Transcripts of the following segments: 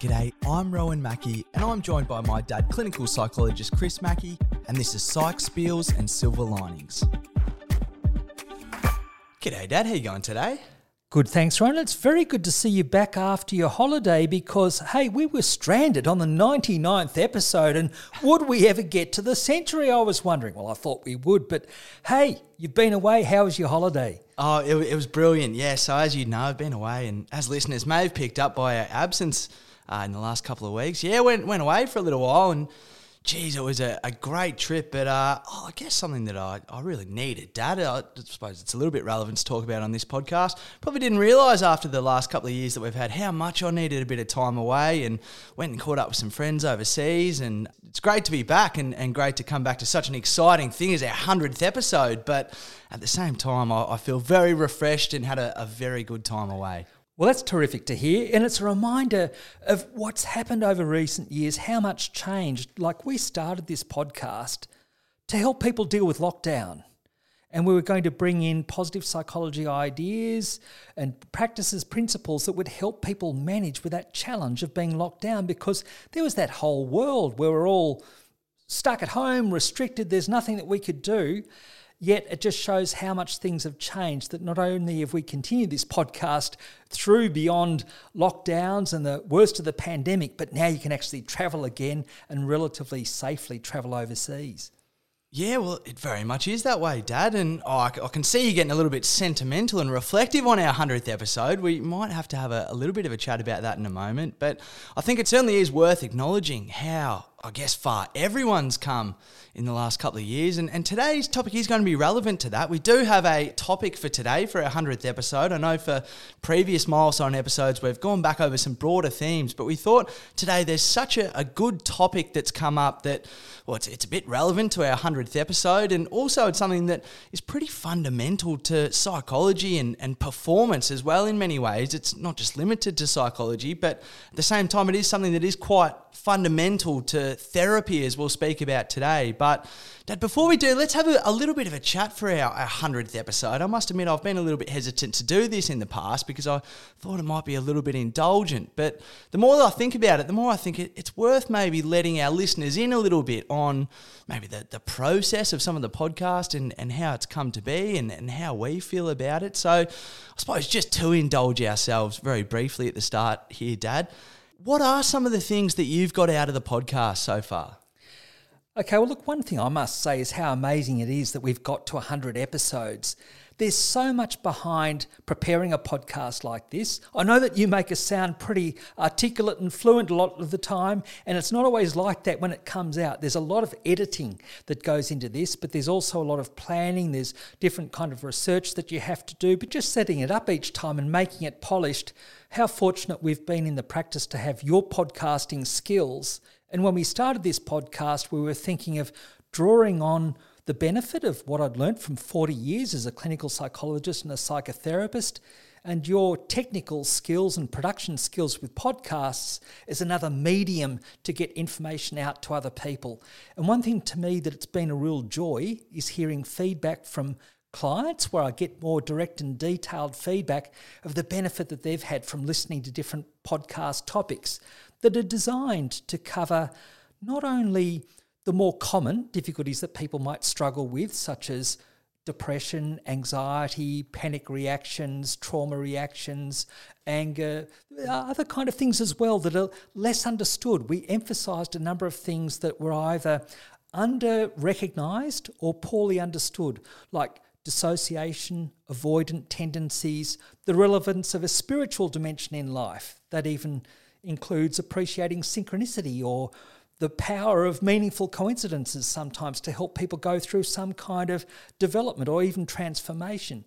G'day, I'm Rowan Mackey, and I'm joined by my dad, clinical psychologist Chris Mackey, and this is Psych Spiels and Silver Linings. G'day, Dad. How you going today? Good, thanks, Rowan. It's very good to see you back after your holiday because, hey, we were stranded on the 99th episode and would we ever get to the century? I was wondering. Well, I thought we would, but hey, you've been away. How was your holiday? Oh, it, it was brilliant. Yeah, so as you know, I've been away, and as listeners may have picked up by our absence uh, in the last couple of weeks, yeah, went, went away for a little while and geez, it was a, a great trip, but uh, oh, I guess something that I, I really needed, Dad. I suppose it's a little bit relevant to talk about on this podcast. Probably didn't realise after the last couple of years that we've had how much I needed a bit of time away and went and caught up with some friends overseas. And it's great to be back and, and great to come back to such an exciting thing as our 100th episode. But at the same time, I, I feel very refreshed and had a, a very good time away. Well, that's terrific to hear. And it's a reminder of what's happened over recent years, how much changed. Like we started this podcast to help people deal with lockdown. And we were going to bring in positive psychology ideas and practices, principles that would help people manage with that challenge of being locked down because there was that whole world where we're all stuck at home, restricted, there's nothing that we could do. Yet it just shows how much things have changed. That not only have we continued this podcast through beyond lockdowns and the worst of the pandemic, but now you can actually travel again and relatively safely travel overseas. Yeah, well, it very much is that way, Dad. And oh, I, can see you getting a little bit sentimental and reflective on our 100th episode. We might have to have a, a little bit of a chat about that in a moment. But I think it certainly is worth acknowledging how, I guess, far everyone's come in the last couple of years. And, and today's topic is going to be relevant to that. We do have a topic for today for our 100th episode. I know for previous milestone episodes, we've gone back over some broader themes, but we thought today there's such a, a good topic that's come up that, well, it's, it's a bit relevant to our 100th episode. And also, it's something that is pretty fundamental to psychology and, and performance as well, in many ways. It's not just limited to psychology, but at the same time, it is something that is quite fundamental to therapy, as we'll speak about today. But, Dad, before we do, let's have a, a little bit of a chat for our, our 100th episode. I must admit, I've been a little bit hesitant to do this in the past because I thought it might be a little bit indulgent. But the more that I think about it, the more I think it, it's worth maybe letting our listeners in a little bit on maybe the, the process of some of the podcast and, and how it's come to be and, and how we feel about it. So, I suppose just to indulge ourselves very briefly at the start here, Dad. What are some of the things that you've got out of the podcast so far? Okay, well, look, one thing I must say is how amazing it is that we've got to 100 episodes. There's so much behind preparing a podcast like this. I know that you make us sound pretty articulate and fluent a lot of the time, and it's not always like that when it comes out. There's a lot of editing that goes into this, but there's also a lot of planning. There's different kind of research that you have to do, but just setting it up each time and making it polished how fortunate we've been in the practice to have your podcasting skills. And when we started this podcast, we were thinking of drawing on the benefit of what I'd learned from 40 years as a clinical psychologist and a psychotherapist, and your technical skills and production skills with podcasts as another medium to get information out to other people. And one thing to me that it's been a real joy is hearing feedback from clients where I get more direct and detailed feedback of the benefit that they've had from listening to different podcast topics that are designed to cover not only the more common difficulties that people might struggle with, such as depression, anxiety, panic reactions, trauma reactions, anger, uh, other kind of things as well that are less understood. We emphasized a number of things that were either under recognized or poorly understood, like dissociation, avoidant tendencies, the relevance of a spiritual dimension in life that even includes appreciating synchronicity or the power of meaningful coincidences sometimes to help people go through some kind of development or even transformation.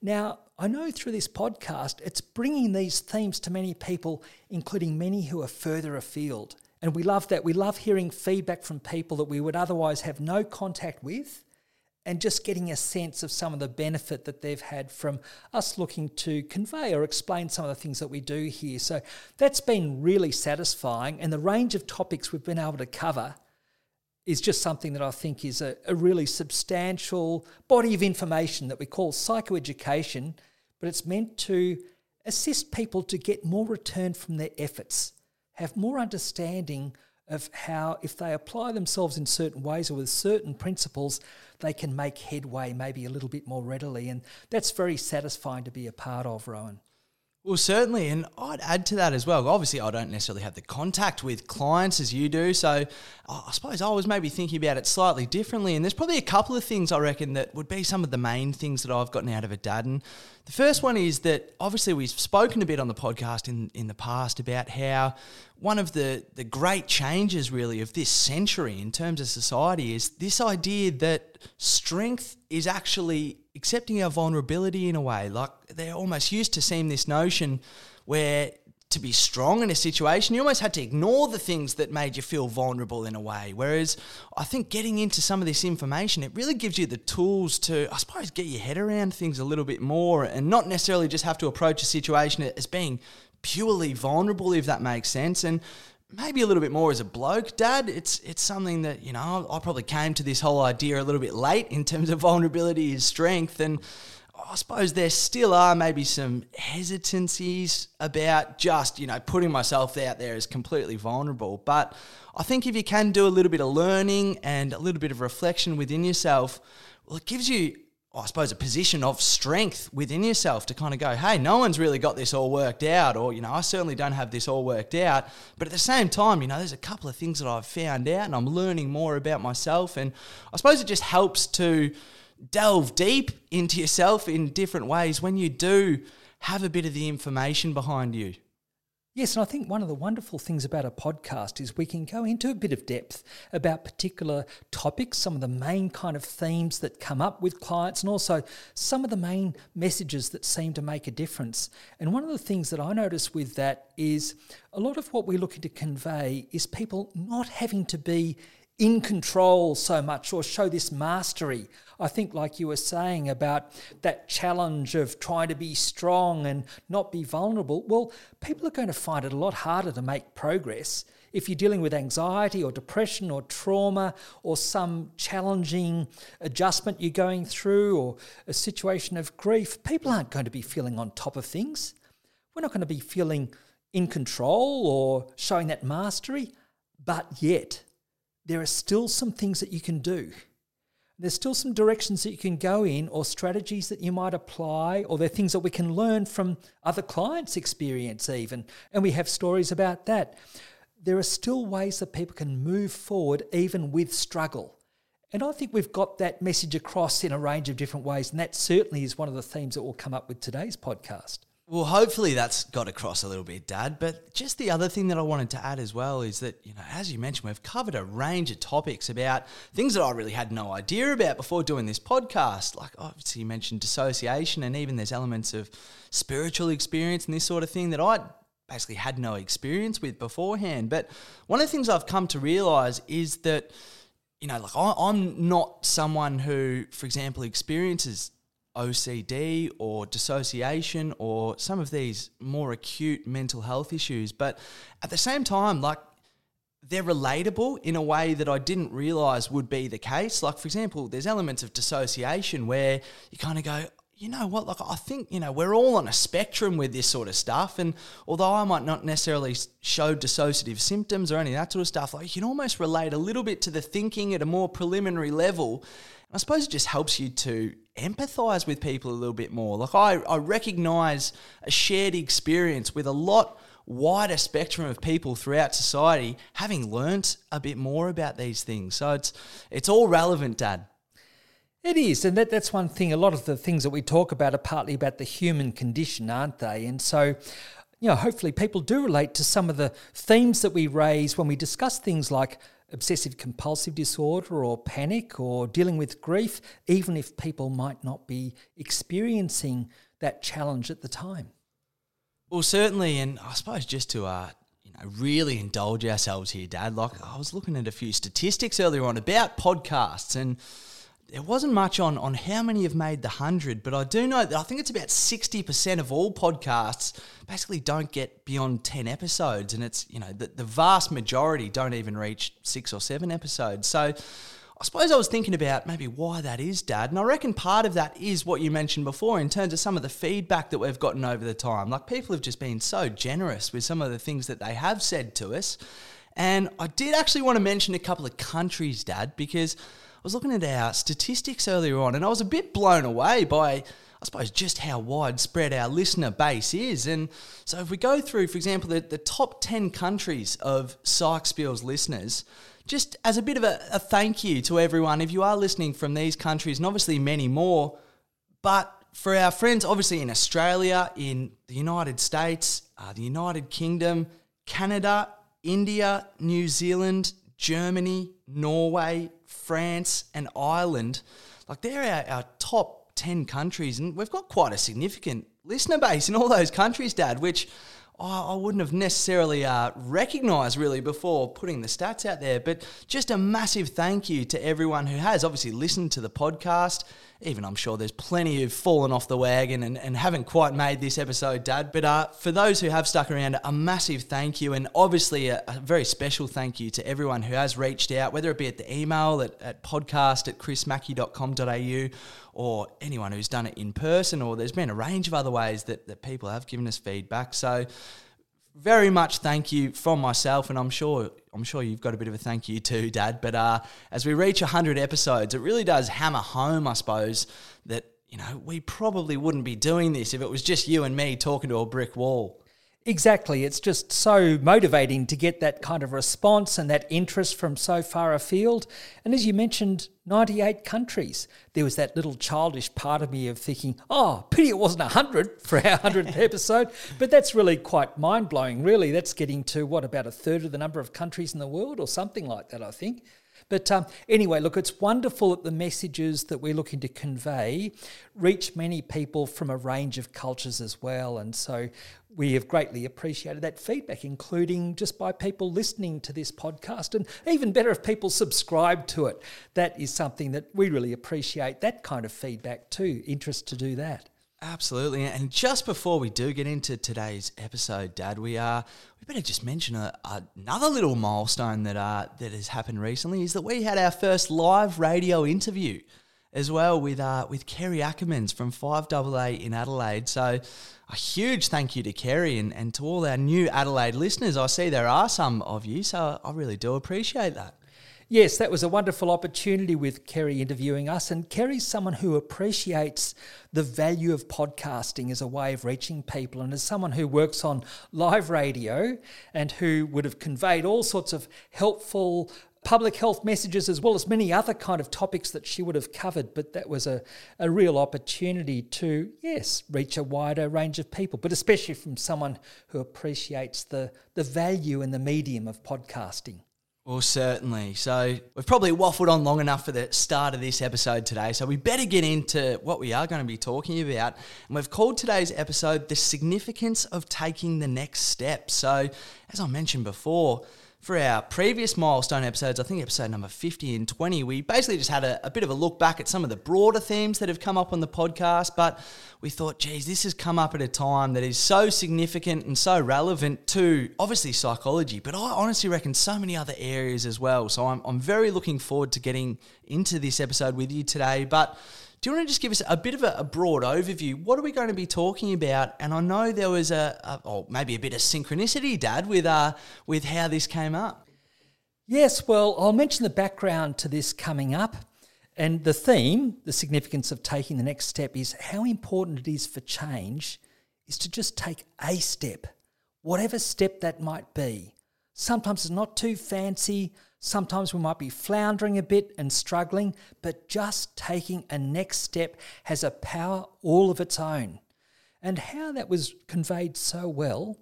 Now, I know through this podcast, it's bringing these themes to many people, including many who are further afield. And we love that. We love hearing feedback from people that we would otherwise have no contact with and just getting a sense of some of the benefit that they've had from us looking to convey or explain some of the things that we do here. So that's been really satisfying, and the range of topics we've been able to cover is just something that I think is a, a really substantial body of information that we call psychoeducation, but it's meant to assist people to get more return from their efforts have more understanding of how, if they apply themselves in certain ways or with certain principles, they can make headway maybe a little bit more readily. And that's very satisfying to be a part of, Rowan. Well, certainly, and I'd add to that as well. Obviously, I don't necessarily have the contact with clients as you do, so I suppose I was maybe thinking about it slightly differently. And there's probably a couple of things I reckon that would be some of the main things that I've gotten out of it, Dad. And the first one is that obviously we've spoken a bit on the podcast in in the past about how one of the the great changes really of this century in terms of society is this idea that strength is actually accepting our vulnerability in a way. Like they're almost used to seeing this notion where to be strong in a situation, you almost had to ignore the things that made you feel vulnerable in a way. Whereas I think getting into some of this information, it really gives you the tools to, I suppose, get your head around things a little bit more and not necessarily just have to approach a situation as being purely vulnerable, if that makes sense. And maybe a little bit more as a bloke, Dad. It's it's something that you know I probably came to this whole idea a little bit late in terms of vulnerability is strength, and I suppose there still are maybe some hesitancies about just you know putting myself out there as completely vulnerable. But I think if you can do a little bit of learning and a little bit of reflection within yourself, well, it gives you I suppose, a position of strength within yourself to kind of go, hey, no one's really got this all worked out, or, you know, I certainly don't have this all worked out. But at the same time, you know, there's a couple of things that I've found out and I'm learning more about myself. And I suppose it just helps to delve deep into yourself in different ways when you do have a bit of the information behind you. Yes, and I think one of the wonderful things about a podcast is we can go into a bit of depth about particular topics, some of the main kind of themes that come up with clients, and also some of the main messages that seem to make a difference. And one of the things that I notice with that is a lot of what we're looking to convey is people not having to be in control so much or show this mastery. I think, like you were saying about that challenge of trying to be strong and not be vulnerable, well, people are going to find it a lot harder to make progress if you're dealing with anxiety or depression or trauma or some challenging adjustment you're going through or a situation of grief. People aren't going to be feeling on top of things. We're not going to be feeling in control or showing that mastery, but yet there are still some things that you can do. There's still some directions that you can go in, or strategies that you might apply, or there are things that we can learn from other clients' experience, even. And we have stories about that. There are still ways that people can move forward, even with struggle. And I think we've got that message across in a range of different ways. And that certainly is one of the themes that will come up with today's podcast. Well, hopefully that's got across a little bit, Dad. But just the other thing that I wanted to add as well is that, you know, as you mentioned, we've covered a range of topics about things that I really had no idea about before doing this podcast. Like, obviously, you mentioned dissociation, and even there's elements of spiritual experience and this sort of thing that I basically had no experience with beforehand. But one of the things I've come to realize is that, you know, like I, I'm not someone who, for example, experiences OCD or dissociation or some of these more acute mental health issues. But at the same time, like they're relatable in a way that I didn't realize would be the case. Like, for example, there's elements of dissociation where you kind of go, you know what, like I think, you know, we're all on a spectrum with this sort of stuff. And although I might not necessarily show dissociative symptoms or any of that sort of stuff, like you can almost relate a little bit to the thinking at a more preliminary level. I suppose it just helps you to empathize with people a little bit more. Like I, I recognize a shared experience with a lot wider spectrum of people throughout society having learnt a bit more about these things. So it's it's all relevant, Dad. It is, and that, that's one thing. A lot of the things that we talk about are partly about the human condition, aren't they? And so, you know, hopefully people do relate to some of the themes that we raise when we discuss things like obsessive compulsive disorder or panic or dealing with grief, even if people might not be experiencing that challenge at the time. Well, certainly, and I suppose just to uh, you know really indulge ourselves here, Dad. Like I was looking at a few statistics earlier on about podcasts, and there wasn't much on on how many have made the hundred, but I do know that I think it's about sixty percent of all podcasts basically don't get beyond ten episodes, and it's you know the, the vast majority don't even reach six or seven episodes. So. I suppose I was thinking about maybe why that is, Dad. And I reckon part of that is what you mentioned before in terms of some of the feedback that we've gotten over the time. Like people have just been so generous with some of the things that they have said to us. And I did actually want to mention a couple of countries, Dad, because was looking at our statistics earlier on and I was a bit blown away by, I suppose, just how widespread our listener base is. And so if we go through, for example, the, the top 10 countries of Psych Spiels' listeners, just as a bit of a, a thank you to everyone, if you are listening from these countries, and obviously many more, but for our friends, obviously in Australia, in the United States, uh, the United Kingdom, Canada, India, New Zealand, Germany, Norway, France, and Ireland, like they're our, our top 10 countries, and we've got quite a significant listener base in all those countries, Dad, which I wouldn't have necessarily uh, recognised really before putting the stats out there. But just a massive thank you to everyone who has obviously listened to the podcast. Even I'm sure there's plenty who've fallen off the wagon and, and haven't quite made this episode, Dad. But uh, for those who have stuck around, a massive thank you. And obviously a, a, very special thank you to everyone who has reached out, whether it be at the email at, at podcast at chrismackey.com.au or anyone who's done it in person, or there's been a range of other ways that, that people have given us feedback. So very much thank you from myself, and I'm sure I'm sure you've got a bit of a thank you too, Dad. But uh, as we reach 100 episodes, it really does hammer home, I suppose, that you know we probably wouldn't be doing this if it was just you and me talking to a brick wall. Exactly. It's just so motivating to get that kind of response and that interest from so far afield. And as you mentioned, 98 countries. There was that little childish part of me of thinking, oh, pity it wasn't 100 for our 100th episode. But that's really quite mind blowing, really. That's getting to what, about a third of the number of countries in the world or something like that, I think. But um, anyway, look, it's wonderful that the messages that we're looking to convey reach many people from a range of cultures as well. And so we have greatly appreciated that feedback, including just by people listening to this podcast, and even better if people subscribe to it. That is something that we really appreciate that kind of feedback too, interest to do that. Absolutely. And just before we do get into today's episode, Dad, we are we better just mention a, another little milestone that uh, that has happened recently is that we had our first live radio interview as well with uh, with Kerry Ackermans from 5AA in Adelaide. So a huge thank you to Kerry and, and to all our new Adelaide listeners. I see there are some of you, so I really do appreciate that. Yes, that was a wonderful opportunity with Kerry interviewing us. And Kerry's someone who appreciates the value of podcasting as a way of reaching people. And as someone who works on live radio and who would have conveyed all sorts of helpful public health messages as well as many other kind of topics that she would have covered but that was a, a real opportunity to yes reach a wider range of people but especially from someone who appreciates the the value and the medium of podcasting well, certainly. So, we've probably waffled on long enough for the start of this episode today. So, we better get into what we are going to be talking about. And we've called today's episode The Significance of Taking the Next Step. So, as I mentioned before, for our previous milestone episodes, I think episode number 50 and 20, we basically just had a, a, bit of a look back at some of the broader themes that have come up on the podcast. But we thought, geez, this has come up at a time that is so significant and so relevant to obviously psychology, but I honestly reckon so many other areas as well. So I'm, I'm very looking forward to getting into this episode with you today. But do you want to just give us a bit of a, a, broad overview? What are we going to be talking about? And I know there was a, a or maybe a bit of synchronicity, Dad, with uh, with how this came up. Yes, well, I'll mention the background to this coming up. And the theme, the significance of taking the next step, is how important it is for change is to just take a step, whatever step that might be. Sometimes it's not too fancy, Sometimes we might be floundering a bit and struggling, but just taking a next step has a power all of its own. And how that was conveyed so well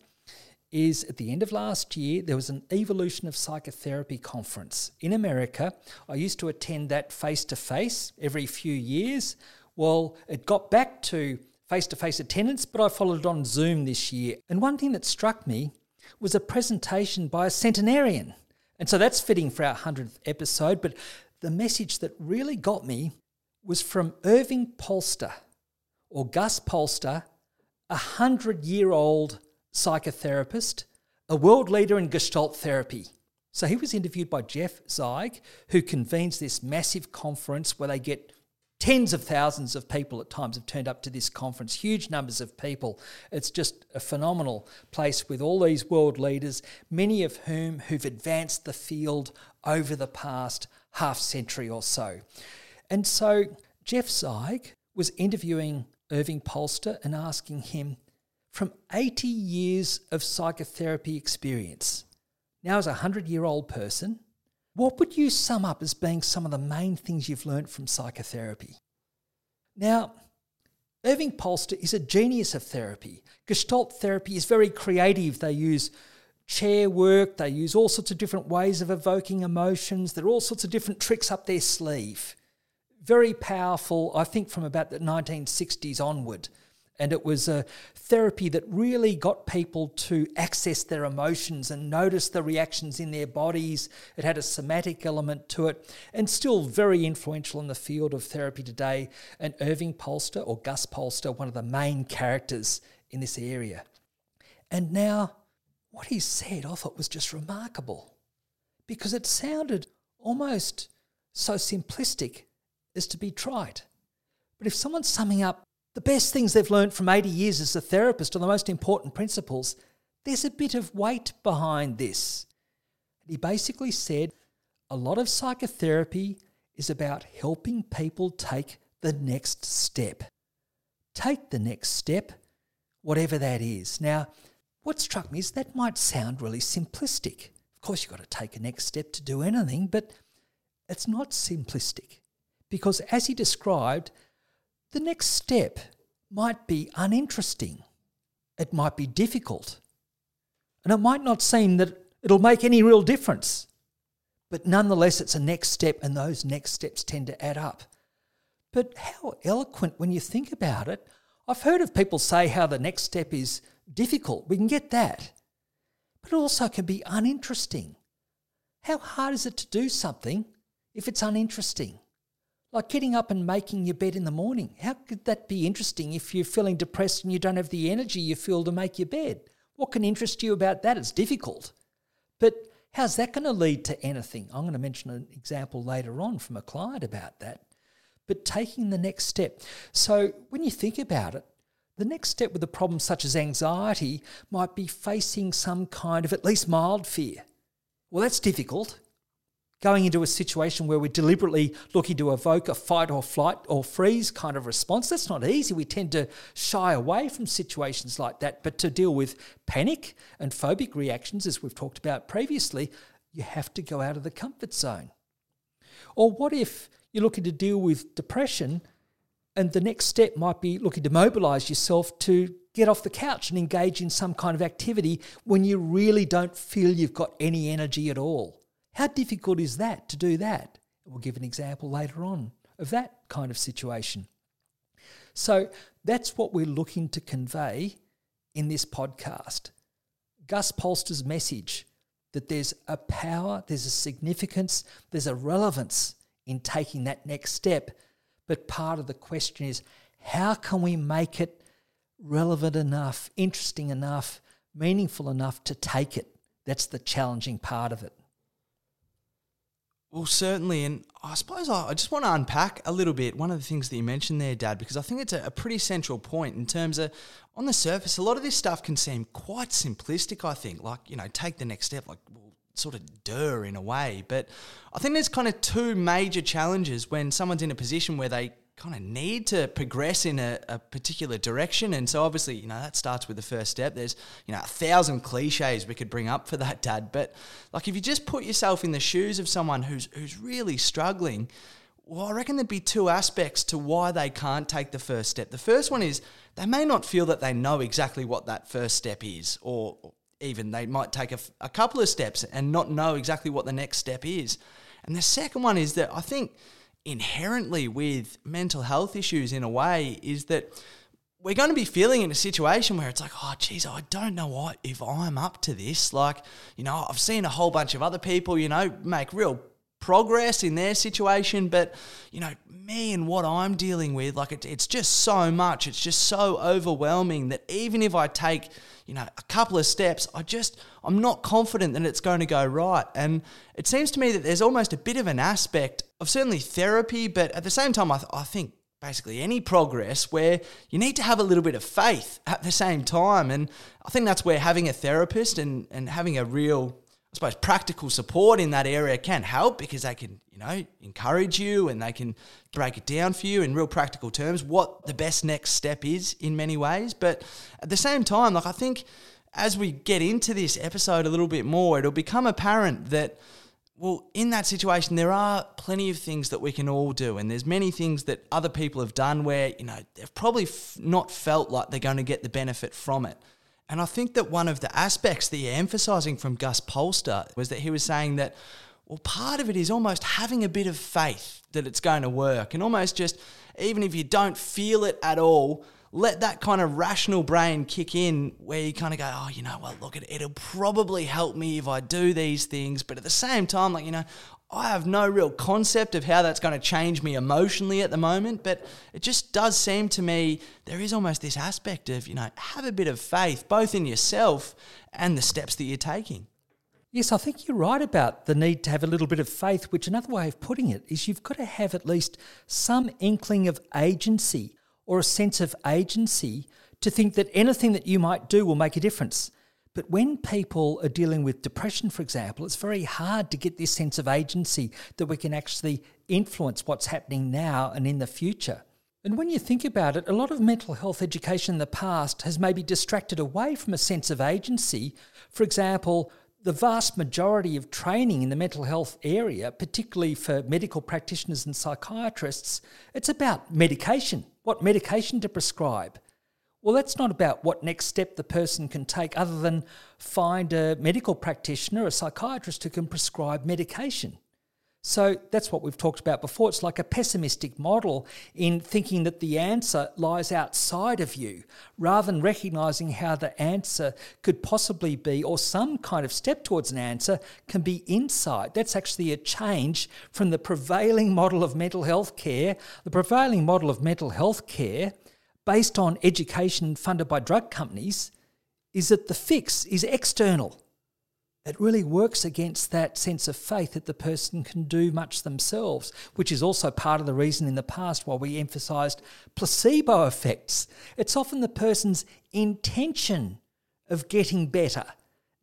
is at the end of last year, there was an Evolution of Psychotherapy conference in America. I used to attend that face to face every few years. Well, it got back to face to face attendance, but I followed it on Zoom this year. And one thing that struck me was a presentation by a centenarian. And so that's fitting for our 100th episode. But the message that really got me was from Erving Polster, or Gus Polster, a 100 year old psychotherapist, a world leader in Gestalt therapy. So he was interviewed by Jeff Zeig, who convenes this massive conference where they get tens of thousands of people at times have turned up to this conference, huge numbers of people. It's just a phenomenal place with all these world leaders, many of whom who've advanced the field over the past half century or so. And so Jeff Zeig was interviewing Erving Polster and asking him from 80 years of psychotherapy experience, now as a 100 year old person, what would you sum up as being some of the main things you've learned from psychotherapy? Now, Erving Polster is a genius of therapy. Gestalt therapy is very creative. They use chair work, they use all sorts of different ways of evoking emotions. There are all sorts of different tricks up their sleeve. Very powerful, I think, from about the 1960s onward. And it was a therapy that really got people to access their emotions and notice the reactions in their bodies. It had a somatic element to it, and still very influential in the field of therapy today. And Erving Polster, or Gus Polster, one of the main characters in this area. And now, what he said I thought was just remarkable because it sounded almost so simplistic as to be trite. But if someone's summing up the best things they've learned from 80 years as a therapist are the most important principles, there's a bit of weight behind this. He basically said a lot of psychotherapy is about helping people take the next step. Take the next step, whatever that is. Now, what struck me is that might sound really simplistic. Of course, you've got to take a next step to do anything, but it's not simplistic. Because as he described, the next step might be uninteresting. It might be difficult. And it might not seem that it'll make any real difference. But nonetheless, it's a next step, and those next steps tend to add up. But how eloquent when you think about it. I've heard of people say how the next step is difficult. We can get that. But it also can be uninteresting. How hard is it to do something if it's uninteresting? Like getting up and making your bed in the morning. How could that be interesting if you're feeling depressed and you don't have the energy you feel to make your bed? What can interest you about that? It's difficult. But how's that going to lead to anything? I'm going to mention an example later on from a client about that. But taking the next step. So when you think about it, the next step with a problem such as anxiety might be facing some kind of at least mild fear. Well, that's difficult going into a situation where we're deliberately looking to evoke a fight or flight or freeze kind of response. That's not easy. We tend to shy away from situations like that. But to deal with panic and phobic reactions, as we've talked about previously, you have to go out of the comfort zone. Or what if you're looking to deal with depression and the next step might be looking to mobilize yourself to get off the couch and engage in some kind of activity when you really don't feel you've got any energy at all? How difficult is that to do that? We'll give an example later on of that kind of situation. So that's what we're looking to convey in this podcast. Gus Polster's message that there's a power, there's a significance, there's a relevance in taking that next step. But part of the question is how can we make it relevant enough, interesting enough, meaningful enough to take it? That's the challenging part of it. Well, certainly. And I suppose I just want to unpack a little bit one of the things that you mentioned there, Dad, because I think it's a, pretty central point in terms of on the surface, a lot of this stuff can seem quite simplistic, I think. Like, you know, take the next step, like, well, sort of duh in a way. But I think there's kind of two major challenges when someone's in a position where they kind of need to progress in a, a, particular direction. And so obviously, you know, that starts with the first step. There's, you know, a thousand cliches we could bring up for that, Dad. But like if you just put yourself in the shoes of someone who's who's really struggling, well, I reckon there'd be two aspects to why they can't take the first step. The first one is they may not feel that they know exactly what that first step is, or even they might take a, a couple of steps and not know exactly what the next step is. And the second one is that I think inherently with mental health issues in a way is that we're going to be feeling in a situation where it's like, oh, geez, I don't know what if I'm up to this. Like, you know, I've seen a whole bunch of other people, you know, make real progress in their situation, but you know, me and what I'm dealing with, like it, it's just so much. It's just so overwhelming that even if I take, you know, a couple of steps, I just I'm not confident that it's going to go right. And it seems to me that there's almost a bit of an aspect of certainly therapy, but at the same time, I, th- I think basically any progress where you need to have a little bit of faith at the same time. And I think that's where having a therapist and, and having a real suppose practical support in that area can help because they can, you know, encourage you and they can break it down for you in real practical terms what the best next step is in many ways. But at the same time, like I think as we get into this episode a little bit more, it'll become apparent that well, in that situation, there are plenty of things that we can all do, and there's many things that other people have done where you know they've probably f- not felt like they're going to get the benefit from it. And I think that one of the aspects that you're emphasizing from Gus Polster was that he was saying that, well, part of it is almost having a bit of faith that it's going to work and almost just, even if you don't feel it at all, let that kind of rational brain kick in where you kind of go, oh, you know what, look, it, it'll probably help me if I do these things. But at the same time, like, you know, I have no real concept of how that's going to change me emotionally at the moment, but it just does seem to me there is almost this aspect of, you know, have a bit of faith both in yourself and the steps that you're taking. Yes, I think you're right about the need to have a little bit of faith, which another way of putting it is you've got to have at least some inkling of agency or a sense of agency to think that anything that you might do will make a difference. But when people are dealing with depression, for example, it's very hard to get this sense of agency that we can actually influence what's happening now and in the future. And when you think about it, a lot of mental health education in the past has maybe distracted away from a sense of agency. For example, the vast majority of training in the mental health area, particularly for medical practitioners and psychiatrists, it's about medication, what medication to prescribe. Well, that's not about what next step the person can take other than find a medical practitioner, a psychiatrist who can prescribe medication. So that's what we've talked about before. It's like a pessimistic model in thinking that the answer lies outside of you, rather than recognizing how the answer could possibly be, or some kind of step towards an answer can be inside. That's actually a change from the prevailing model of mental health care. The prevailing model of mental health care based on education funded by drug companies is that the fix is external. It really works against that sense of faith that the person can do much themselves, which is also part of the reason in the past why we emphasized placebo effects. It's often the person's intention of getting better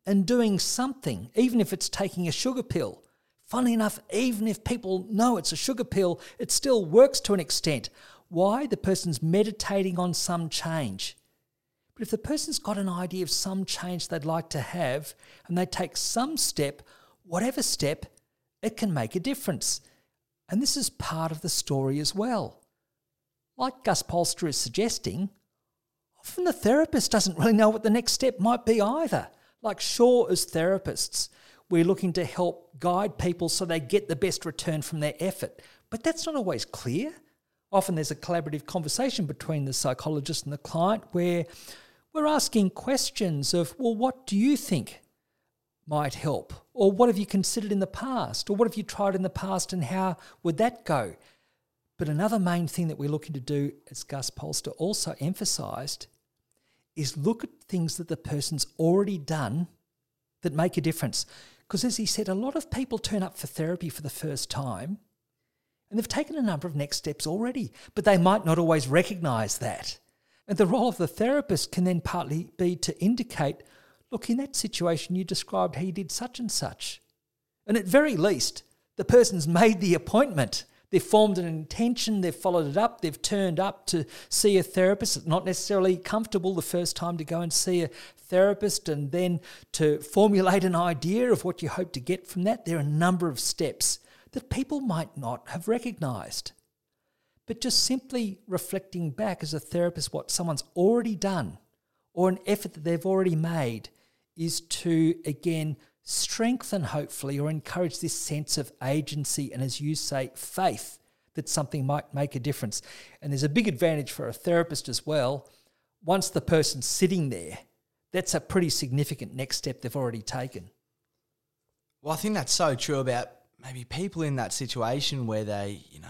and doing something, even if it's taking a sugar pill. Funny enough, even if people know it's a sugar pill, it still works to an extent. Why? The person's meditating on some change. But if the person's got an idea of some change they'd like to have and they take some step, whatever step, it can make a difference. And this is part of the story as well. Like Gus Polster is suggesting, often the therapist doesn't really know what the next step might be either. Like, sure, as therapists, we're looking to help guide people so they get the best return from their effort, but that's not always clear often there's a collaborative conversation between the psychologist and the client where we're asking questions of, well, what do you think might help? Or what have you considered in the past? Or what have you tried in the past and how would that go? But another main thing that we're looking to do, as Gus Polster also emphasised, is look at things that the person's already done that make a difference. Because as he said, a lot of people turn up for therapy for the first time and they've taken a number of next steps already, but they might not always recognize that. And the role of the therapist can then partly be to indicate look, in that situation, you described he did such and such. And at very least, the person's made the appointment. They've formed an intention, they've followed it up, they've turned up to see a therapist. It's not necessarily comfortable the first time to go and see a therapist and then to formulate an idea of what you hope to get from that. There are a number of steps that people might not have recognized. But just simply reflecting back as a therapist what someone's already done or an effort that they've already made is to, again, strengthen, hopefully, or encourage this sense of agency and, as you say, faith that something might make a difference. And there's a big advantage for a therapist as well. Once the person's sitting there, that's a pretty significant next step they've already taken. Well, I think that's so true about maybe people in that situation where they, you know,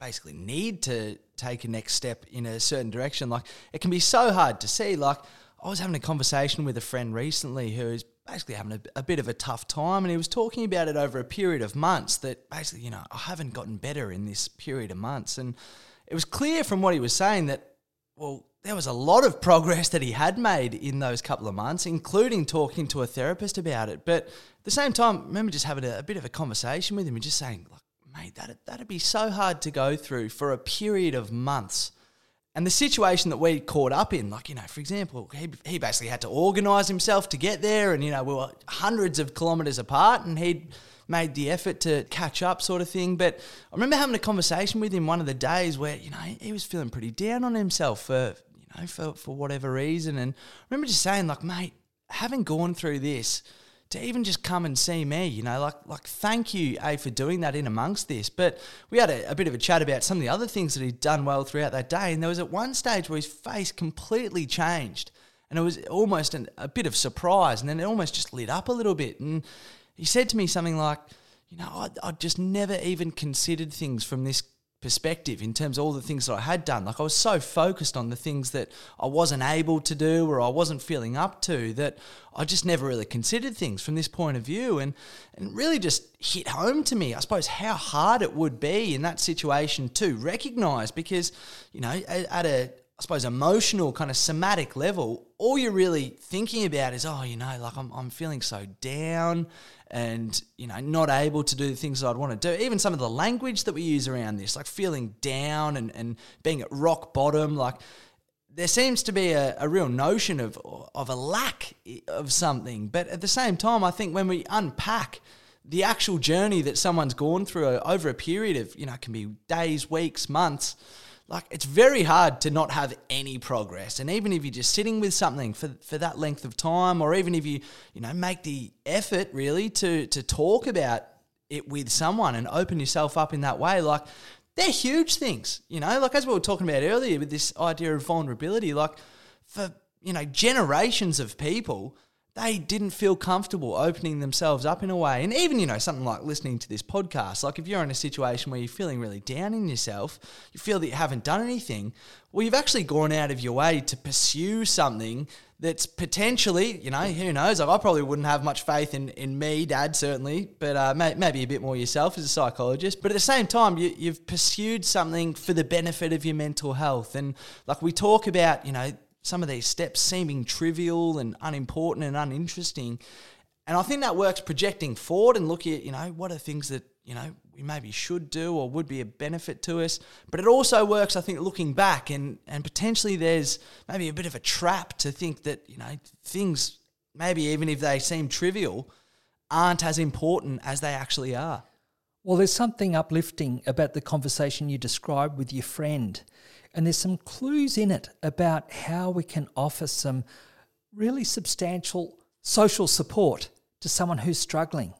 basically need to take a next step in a certain direction, like it can be so hard to see. Like I was having a conversation with a friend recently who's basically having a, a, bit of a tough time and he was talking about it over a period of months that basically you know i haven't gotten better in this period of months and it was clear from what he was saying that well there was a lot of progress that he had made in those couple of months including talking to a therapist about it but the same time I remember just having a, a bit of a conversation with him and just saying like mate that that'd be so hard to go through for a period of months and the situation that we caught up in, like, you know, for example, he, he basically had to organise himself to get there, and, you know, we were hundreds of kilometres apart, and he'd made the effort to catch up, sort of thing. But I remember having a conversation with him one of the days where, you know, he was feeling pretty down on himself for, you know, for, for whatever reason. And I remember just saying, like, mate, having gone through this, to even just come and see me, you know, like like thank you, A, for doing that in amongst this. But we had a, a, bit of a chat about some of the other things that he'd done well throughout that day. And there was at one stage where his face completely changed. And it was almost an, a bit of surprise. And then it almost just lit up a little bit. And he said to me something like, you know, I, I just never even considered things from this perspective in terms of all the things that I had done. Like I was so focused on the things that I wasn't able to do or I wasn't feeling up to that I just never really considered things from this point of view and and really just hit home to me I suppose how hard it would be in that situation to recognize because you know at, a I suppose, emotional kind of somatic level, all you're really thinking about is, oh, you know, like I'm, I'm feeling so down and, you know, not able to do the things that I'd want to do. Even some of the language that we use around this, like feeling down and, and being at rock bottom, like there seems to be a, a real notion of, of a lack of something. But at the same time, I think when we unpack the actual journey that someone's gone through over a period of, you know, it can be days, weeks, months, like it's very hard to not have any progress. And even if you're just sitting with something for, for that length of time or even if you you know make the effort really to to talk about it with someone and open yourself up in that way like they're huge things you know? Like as we were talking about earlier with this idea of vulnerability like for you know generations of people they didn't feel comfortable opening themselves up in a way. And even, you know, something like listening to this podcast, like if you're in a situation where you're feeling really down in yourself, you feel that you haven't done anything, well, you've actually gone out of your way to pursue something that's potentially, you know, who knows? Like, I probably wouldn't have much faith in, in me, Dad, certainly, but uh, may, maybe a bit more yourself as a psychologist. But at the same time, you, you've pursued something for the benefit of your mental health. And like we talk about, you know, some of these steps seeming trivial and unimportant and uninteresting. And I think that works projecting forward and looking at, you know, what are things that, you know, we maybe should do or would be a benefit to us. But it also works, I think, looking back and, and potentially there's maybe a bit of a trap to think that, you know, things, maybe even if they seem trivial, aren't as important as they actually are. Well, there's something uplifting about the conversation you described with your friend. And there's some clues in it about how we can offer some really substantial social support to someone who's struggling.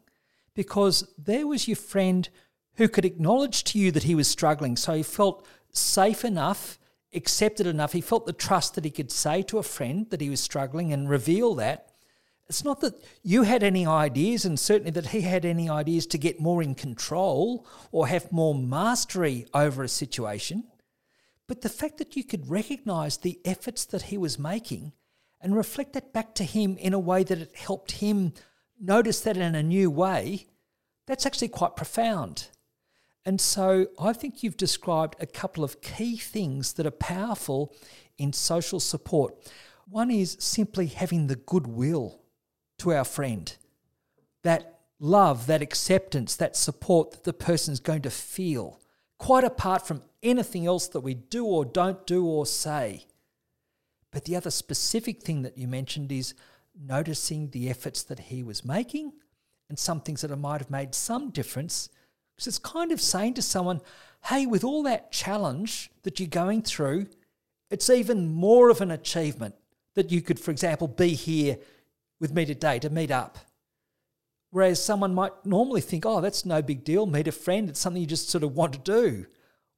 Because there was your friend who could acknowledge to you that he was struggling. So he felt safe enough, accepted enough. He felt the trust that he could say to a friend that he was struggling and reveal that. It's not that you had any ideas, and certainly that he had any ideas to get more in control or have more mastery over a situation. But the fact that you could recognize the efforts that he was making and reflect that back to him in a way that it helped him notice that in a new way, that's actually quite profound. And so I think you've described a couple of key things that are powerful in social support. One is simply having the goodwill to our friend, that love, that acceptance, that support that the person is going to feel, quite apart from anything else that we do or don't do or say. But the other specific thing that you mentioned is noticing the efforts that he was making and some things that might have made some difference. Because it's kind of saying to someone, hey, with all that challenge that you're going through, it's even more of an achievement that you could, for example, be here with me today to meet up. Whereas someone might normally think, oh, that's no big deal, meet a friend, it's something you just sort of want to do.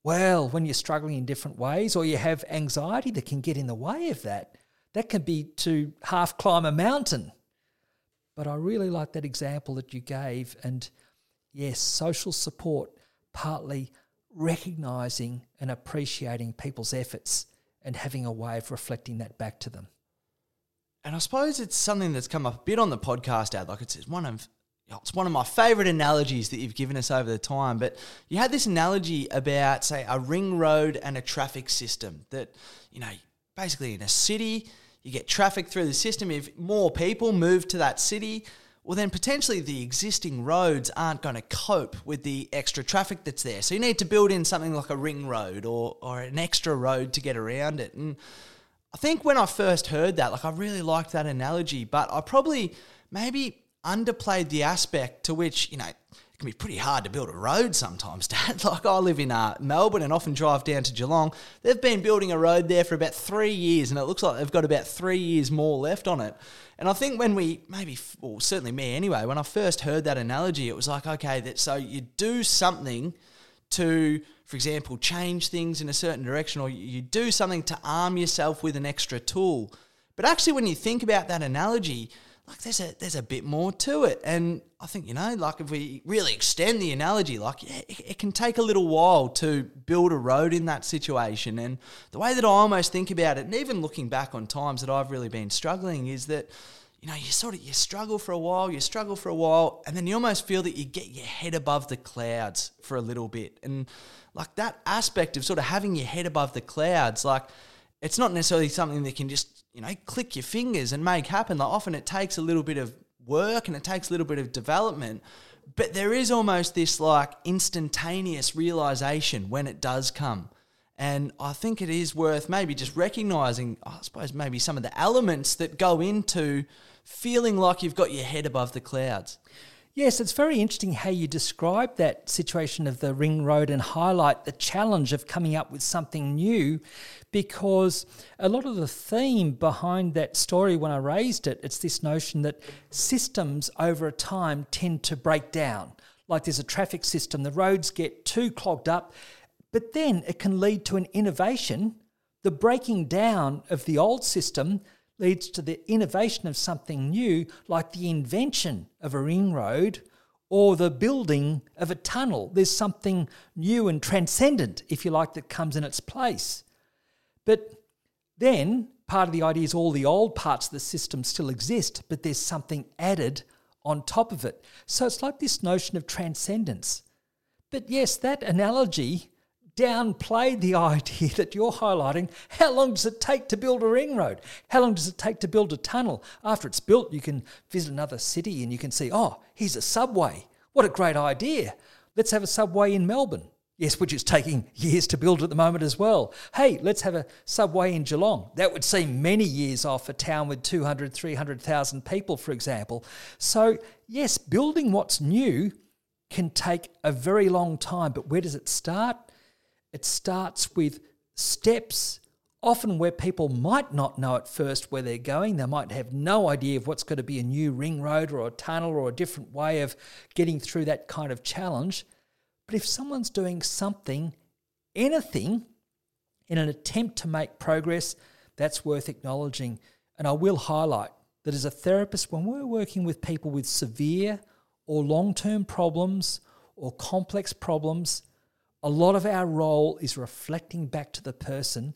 Well, when you're struggling in different ways or you have anxiety that can get in the way of that, that can be to half climb a mountain. But I really like that example that you gave. And yes, social support, partly recognizing and appreciating people's efforts and having a way of reflecting that back to them. And I suppose it's something that's come up a bit on the podcast, Ad. Like it's, one of it's one of my favorite analogies that you've given us over the time. But you had this analogy about, say, a ring road and a traffic system. That you know, basically in a city, you get traffic through the system. If more people move to that city, well, then potentially the existing roads aren't going to cope with the extra traffic that's there. So you need to build in something like a ring road or, or an extra road to get around it. And I think when I first heard that, like I really liked that analogy, but I probably maybe underplayed the aspect to which, you know, it can be pretty hard to build a road sometimes, Dad. Like I live in uh, Melbourne and often drive down to Geelong. They've been building a road there for about three years, and it looks like they've got about three years more left on it. And I think when we maybe, well, certainly me anyway, when I first heard that analogy, it was like, okay, that so you do something to, for example, change things in a certain direction, or you do something to arm yourself with an extra tool. But actually, when you think about that analogy, like there's a there's a bit more to it. And i think you know like if we really extend the analogy like yeah, it, it, can take a little while to build a road in that situation. And the way that i almost think about it and even looking back on times that i've really been struggling is that you know you sort of you struggle for a while you struggle for a while and then you almost feel that you get your head above the clouds for a little bit. And like that aspect of sort of having your head above the clouds like it's not necessarily something that can just you know, click your fingers and make happen. Like often it takes a little bit of work and it takes a little bit of development, but there is almost this like instantaneous realization when it does come. And I think it is worth maybe just recognizing, I suppose, maybe some of the elements that go into feeling like you've got your head above the clouds. Yes, it's very interesting how you describe that situation of the ring road and highlight the challenge of coming up with something new because a lot of the theme behind that story when I raised it, it's this notion that systems over time tend to break down. Like there's a traffic system, the roads get too clogged up, but then it can lead to an innovation, the breaking down of the old system leads to the innovation of something new, like the invention of a ring road or the building of a tunnel. There's something new and transcendent, if you like, that comes in its place. But then part of the idea is all the old parts of the system still exist, but there's something added on top of it. So it's like this notion of transcendence. But yes, that analogy downplayed the idea that you're highlighting. How long does it take to build a ring road? How long does it take to build a tunnel? After it's built, you can visit another city and you can see, oh, here's a subway. What a great idea. Let's have a subway in Melbourne. Yes, which is taking years to build at the moment as well. Hey, let's have a subway in Geelong. That would seem many years off a town with 200, 300,000 people, for example. So, yes, building what's new can take a very long time, but where does it start? It starts with steps, often where people might not know at first where they're going. They might have no idea of what's going to be a new ring road or a tunnel or a different way of getting through that kind of challenge. But if someone's doing something, anything, in an attempt to make progress, that's worth acknowledging. And I will highlight that as a therapist, when we're working with people with severe or long term problems or complex problems, a lot of our role is reflecting back to the person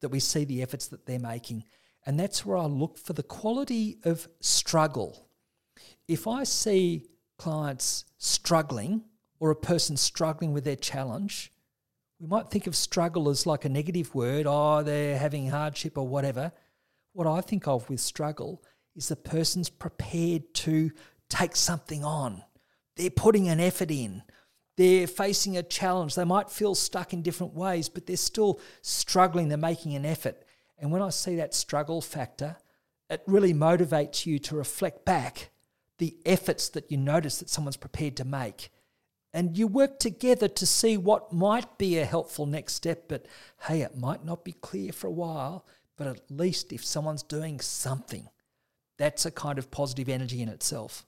that we see the efforts that they're making. And that's where I look for the quality of struggle. If I see clients struggling or a person struggling with their challenge, we might think of struggle as like a negative word, oh, they're having hardship or whatever. What I think of with struggle is the person's prepared to take something on. They're putting an effort in they're facing a challenge. They might feel stuck in different ways, but they're still struggling. They're making an effort. And when I see that struggle factor, it really motivates you to reflect back the efforts that you notice that someone's prepared to make. And you work together to see what might be a helpful next step. But hey, it might not be clear for a while, but at least if someone's doing something, that's a kind of positive energy in itself.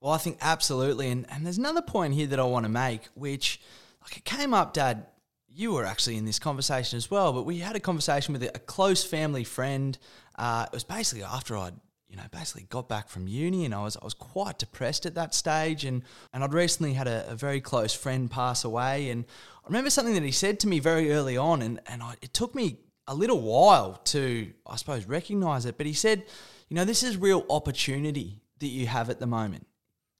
Well, I think absolutely. And, and there's another point here that I want to make, which like it came up, Dad. You were actually in this conversation as well, but we had a conversation with a close family friend. Uh, it was basically after I'd you know, basically got back from uni and I was I was quite depressed at that stage and and I'd recently had a, a very close friend pass away and I remember something that he said to me very early on and and I, it took me a little while to I suppose recognize it but he said, you know, this is real opportunity that you have at the moment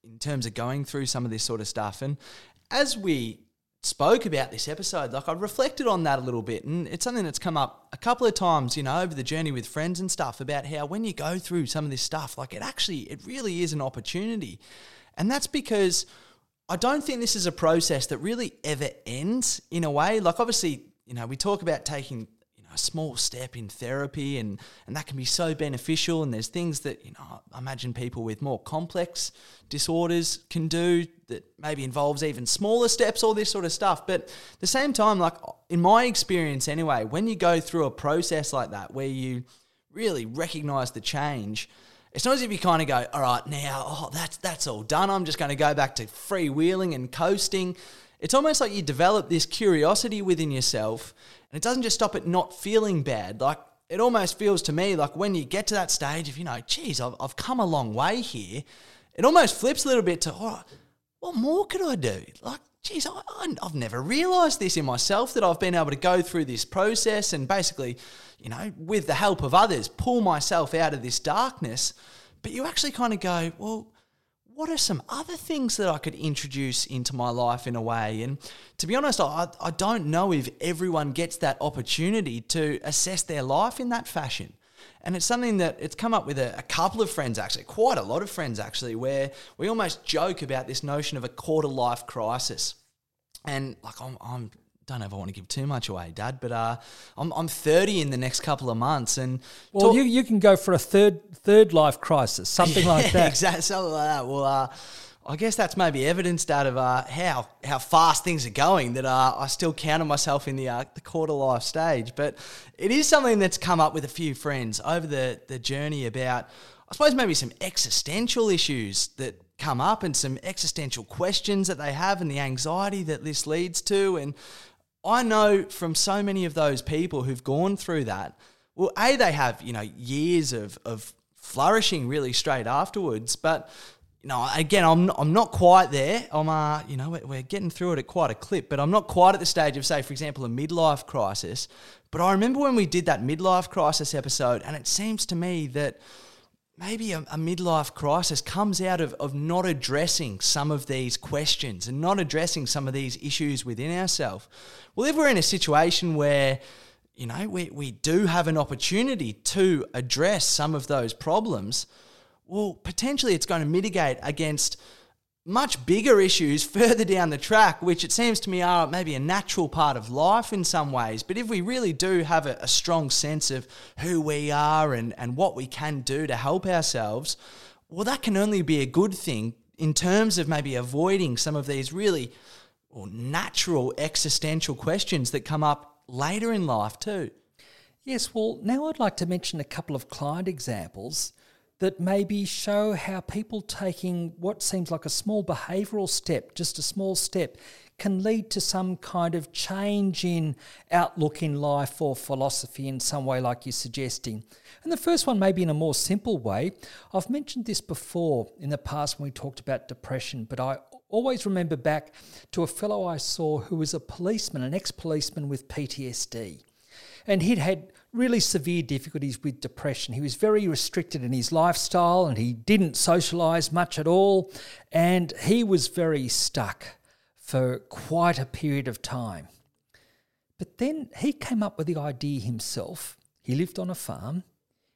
in terms of going through some of this sort of stuff and as we spoke about this episode, like I reflected on that a little bit, and it's something that's come up a couple of times, you know, over the journey with friends and stuff about how when you go through some of this stuff, like it actually, it really is an opportunity. And that's because I don't think this is a process that really ever ends in a way. Like, obviously, you know, we talk about taking small step in therapy and, and that can be so beneficial. And there's things that you know I imagine people with more complex disorders can do that maybe involves even smaller steps all this sort of stuff. But at the same time like in my experience anyway when you go through a process like that where you really recognize the change it's not as if you kind of go all right now oh that's that's all done. I'm just going to go back to freewheeling and coasting. It's almost like you develop this curiosity within yourself and it doesn't just stop at not feeling bad. Like it almost feels to me like when you get to that stage of, you know, geez, I've, I've come a long way here, it almost flips a little bit to, oh, what more could I do? Like, geez, I, I, I've never realized this in myself that I've been able to go through this process and basically, you know, with the help of others, pull myself out of this darkness. But you actually kind of go, well, what are some other things that I could introduce into my life in a way? And to be honest, I, I don't know if everyone gets that opportunity to assess their life in that fashion. And it's something that it's come up with a, a, couple of friends, actually, quite a lot of friends, actually, where we almost joke about this notion of a quarter life crisis. And like, I'm, I'm don't know if I want to give too much away, Dad, but uh, I'm I'm 30 in the next couple of months, and well, talk- you you can go for a third third life crisis, something yeah, like that. Exactly, something like that. Well, uh, I guess that's maybe evidenced out of uh, how how fast things are going. That uh, I still counter myself in the uh, the quarter life stage, but it is something that's come up with a few friends over the the journey about. I suppose maybe some existential issues that come up and some existential questions that they have and the anxiety that this leads to and I know from so many of those people who've gone through that, well, A, they have, you know, years of, of flourishing really straight afterwards. But, you know, again, I'm not, I'm not quite there. I'm, uh, you know, we're getting through it at quite a clip, but I'm not quite at the stage of, say, for example, a midlife crisis. But I remember when we did that midlife crisis episode, and it seems to me that maybe a, a, midlife crisis comes out of, of not addressing some of these questions and not addressing some of these issues within ourselves. Well, if we're in a situation where, you know, we, we do have an opportunity to address some of those problems, well, potentially it's going to mitigate against much bigger issues further down the track, which it seems to me are maybe a natural part of life in some ways. But if we really do have a, a, strong sense of who we are and, and what we can do to help ourselves, well, that can only be a good thing in terms of maybe avoiding some of these really natural existential questions that come up later in life too. Yes, well, now I'd like to mention a couple of client examples that maybe show how people taking what seems like a small behavioural step, just a small step, can lead to some kind of change in outlook in life or philosophy in some way, like you're suggesting. And the first one, maybe in a more simple way, I've mentioned this before in the past when we talked about depression, but I always remember back to a fellow I saw who was a policeman, an ex policeman with PTSD. And he'd had really severe difficulties with depression. He was very restricted in his lifestyle and he didn't socialize much at all. And he was very stuck for quite a period of time. But then he came up with the idea himself. He lived on a farm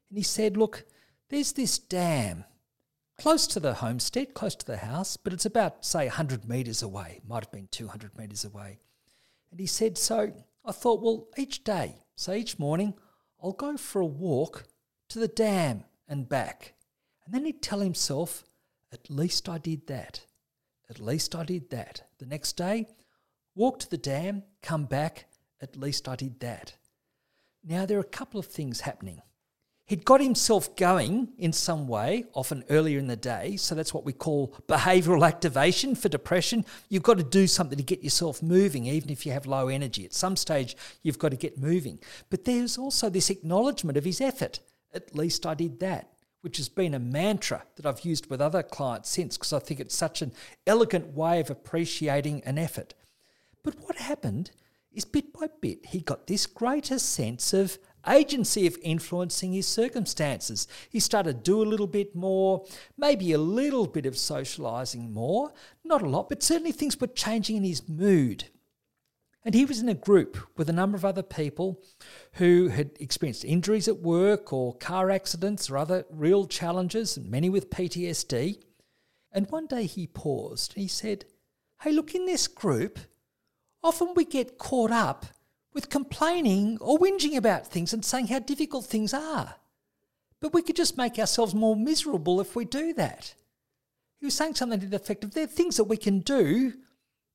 and he said, Look, there's this dam close to the homestead, close to the house, but it's about, say, 100 metres away, might have been 200 metres away. And he said, So I thought, well, each day, so each morning, I'll go for a walk to the dam and back. And then he'd tell himself, at least I did that. At least I did that. The next day, walk to the dam, come back, at least I did that. Now, there are a couple of things happening. He'd got himself going in some way, often earlier in the day. So that's what we call behavioral activation for depression. You've got to do something to get yourself moving, even if you have low energy. At some stage, you've got to get moving. But there's also this acknowledgement of his effort. At least I did that. which has been a mantra that I've used with other clients since because I think it's such an elegant way of appreciating an effort. But what happened is bit by bit, he got this greater sense of agency of influencing his circumstances. He started to do a little bit more, maybe a little bit of socializing more, not a lot, but certainly things were changing in his mood. And he was in a group with a number of other people who had experienced injuries at work or car accidents or other real challenges, and many with PTSD. And one day he paused and he said, Hey, look, in this group, often we get caught up with complaining or whinging about things and saying how difficult things are. But we could just make ourselves more miserable if we do that. He was saying something to the effect of there are things that we can do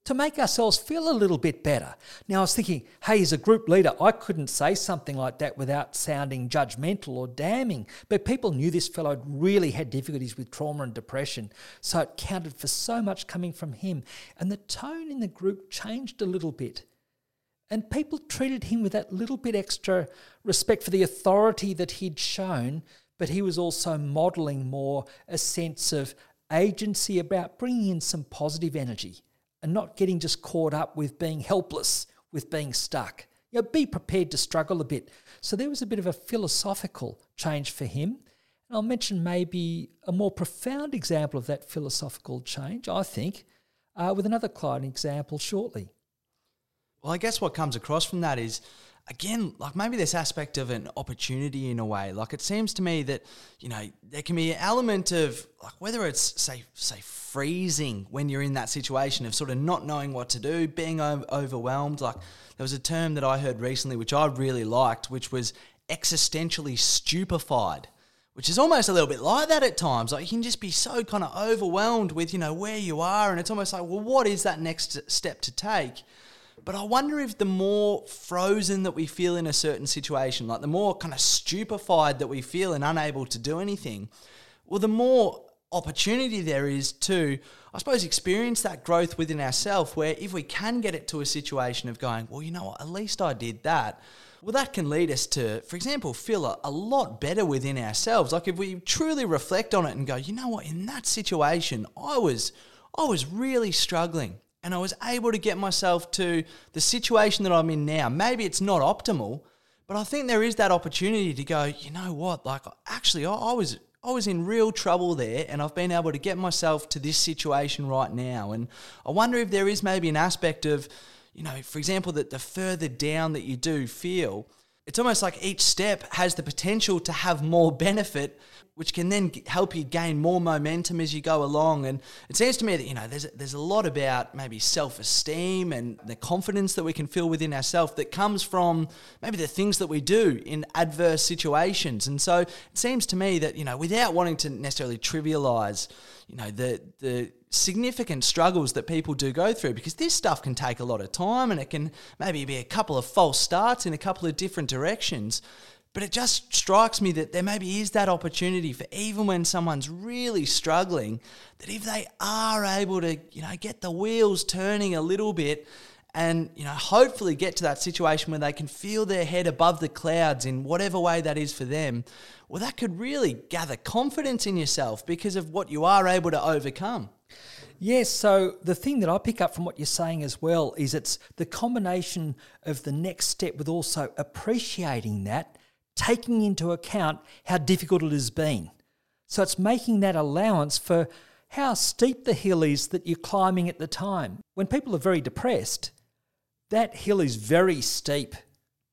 to make ourselves feel a little bit better. Now, I was thinking, hey, as a group leader, I couldn't say something like that without sounding judgmental or damning. But people knew this fellow really had difficulties with trauma and depression. So it counted for so much coming from him. And the tone in the group changed a little bit. And people treated him with that little bit extra respect for the authority that he'd shown, but he was also modeling more a sense of agency about bringing in some positive energy and not getting just caught up with being helpless, with being stuck. You know, be prepared to struggle a bit. So there was a bit of a philosophical change for him. And I'll mention maybe a more profound example of that philosophical change, I think, uh, with another client example shortly. Well, I guess what comes across from that is again, like maybe this aspect of an opportunity in a way. Like it seems to me that, you know, there can be an element of like whether it's say say freezing when you're in that situation of sort of not knowing what to do, being overwhelmed. Like there was a term that I heard recently which I really liked, which was existentially stupefied. Which is almost a little bit like that at times. Like you can just be so kind of overwhelmed with, you know, where you are, and it's almost like, well, what is that next step to take? But I wonder if the more frozen that we feel in a certain situation, like the more kind of stupefied that we feel and unable to do anything, well, the more opportunity there is to, I suppose, experience that growth within ourselves. Where if we can get it to a situation of going, well, you know what, at least I did that. Well, that can lead us to, for example, feel a, a lot better within ourselves. Like if we truly reflect on it and go, you know what, in that situation, I was, I was really struggling and I was able to get myself to the situation that I'm in now. Maybe it's not optimal, but I think there is that opportunity to go, you know what, like actually I, I was I was in real trouble there and I've been able to get myself to this situation right now. And I wonder if there is maybe an aspect of, you know, for example, that the further down that you do feel, it's almost like each step has the potential to have more benefit which can then help you gain more momentum as you go along. And it seems to me that you know there's there's a lot about maybe self esteem and the confidence that we can feel within ourselves that comes from maybe the things that we do in adverse situations. And so it seems to me that you know without wanting to necessarily trivialize, you know the the significant struggles that people do go through because this stuff can take a lot of time and it can maybe be a couple of false starts in a couple of different directions. But it just strikes me that there maybe is that opportunity for even when someone's really struggling, that if they are able to, you know, get the wheels turning a little bit and, you know, hopefully get to that situation where they can feel their head above the clouds in whatever way that is for them, well, that could really gather confidence in yourself because of what you are able to overcome. Yes, so the thing that I pick up from what you're saying as well is it's the combination of the next step with also appreciating that taking into account how difficult it has been. So it's making that allowance for how steep the hill is that you're climbing at the time. When people are very depressed, that hill is very steep.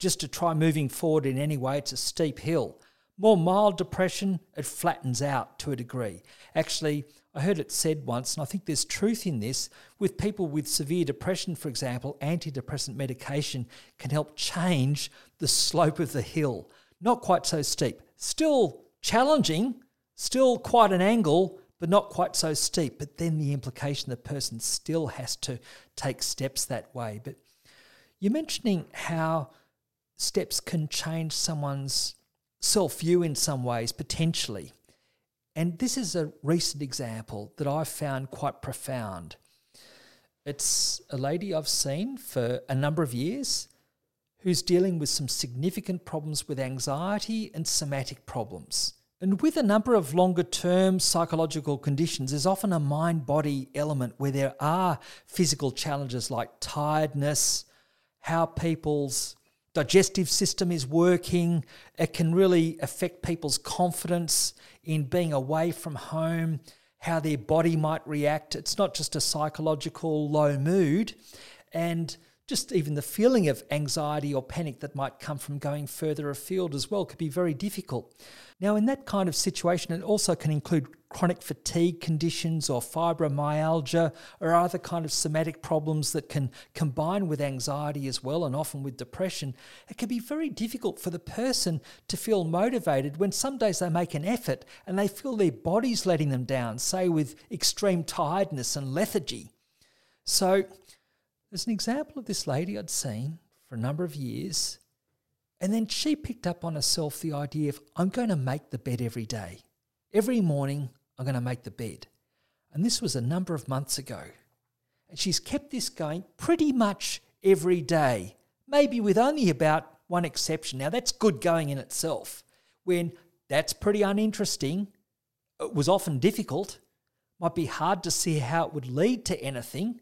Just to try moving forward in any way, it's a steep hill. More mild depression, it flattens out to a degree. Actually, I heard it said once, and I think there's truth in this, with people with severe depression, for example, antidepressant medication can help change the slope of the hill not quite so steep. Still challenging, still quite an angle, but not quite so steep. But then the implication the person still has to take steps that way. But you're mentioning how steps can change someone's self view in some ways, potentially. And this is a recent example that I found quite profound. It's a lady I've seen for a number of years who's dealing with some significant problems with anxiety and somatic problems. And with a number of longer term psychological conditions, there's often a mind body element where there are physical challenges like tiredness, how people's digestive system is working. It can really affect people's confidence in being away from home, how their body might react. It's not just a psychological low mood. And just even the feeling of anxiety or panic that might come from going further afield as well could be very difficult. Now, in that kind of situation, it also can include chronic fatigue conditions or fibromyalgia or other kind of somatic problems that can combine with anxiety as well and often with depression. It can be very difficult for the person to feel motivated when some days they make an effort and they feel their body's letting them down, say with extreme tiredness and lethargy. So, there's an example of this lady I'd seen for a number of years. And then she picked up on herself the idea of, I'm going to make the bed every day. Every morning, I'm going to make the bed. And this was a number of months ago. And she's kept this going pretty much every day, maybe with only about one exception. Now, that's good going in itself. When that's pretty uninteresting, it was often difficult, might be hard to see how it would lead to anything,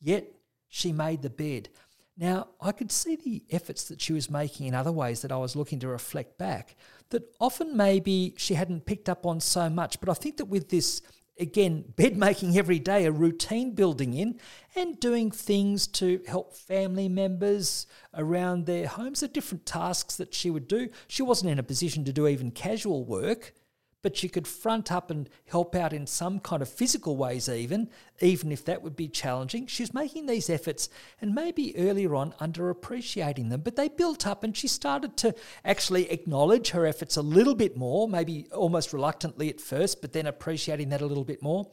yet she made the bed. Now, I could see the efforts that she was making in other ways that I was looking to reflect back, that often maybe she hadn't picked up on so much. But I think that with this, again, bed making every day, a routine building in, and doing things to help family members around their homes, the different tasks that she would do. She wasn't in a position to do even casual work, but she could front up and help out in some kind of physical ways, even, even if that would be challenging. She's making these efforts and maybe earlier on underappreciating them, but they built up and she started to actually acknowledge her efforts a little bit more, maybe almost reluctantly at first, but then appreciating that a little bit more.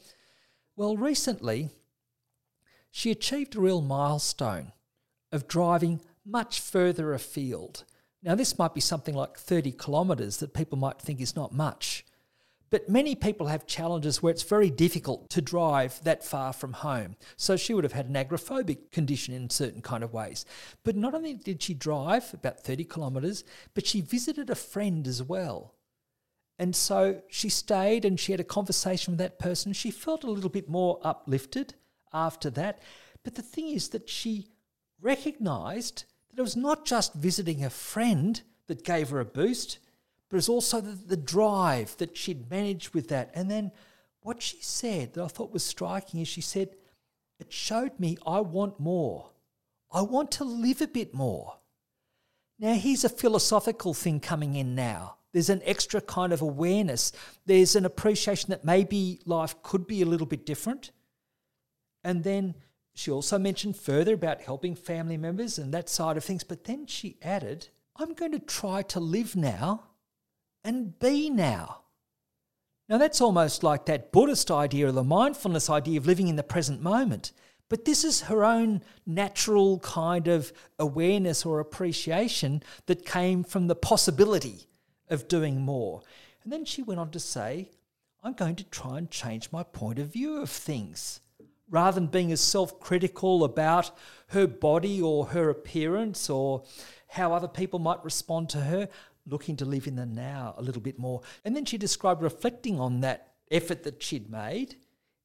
Well, recently, she achieved a real milestone of driving much further afield. Now, this might be something like 30 kilometres that people might think is not much. But many people have challenges where it's very difficult to drive that far from home. So she would have had an agoraphobic condition in certain kind of ways. But not only did she drive about 30 kilometres, but she visited a friend as well. And so she stayed and she had a conversation with that person. She felt a little bit more uplifted after that. But the thing is that she recognised that it was not just visiting a friend that gave her a boost, but it's also the, the drive that she'd managed with that. And then what she said that I thought was striking is she said, It showed me I want more. I want to live a bit more. Now, here's a philosophical thing coming in now. There's an extra kind of awareness. There's an appreciation that maybe life could be a little bit different. And then she also mentioned further about helping family members and that side of things. But then she added, I'm going to try to live now and be now. Now, that's almost like that Buddhist idea or the mindfulness idea of living in the present moment. But this is her own natural kind of awareness or appreciation that came from the possibility of doing more. And then she went on to say, I'm going to try and change my point of view of things. Rather than being as self critical about her body or her appearance or how other people might respond to her, looking to live in the now a little bit more. And then she described reflecting on that effort that she'd made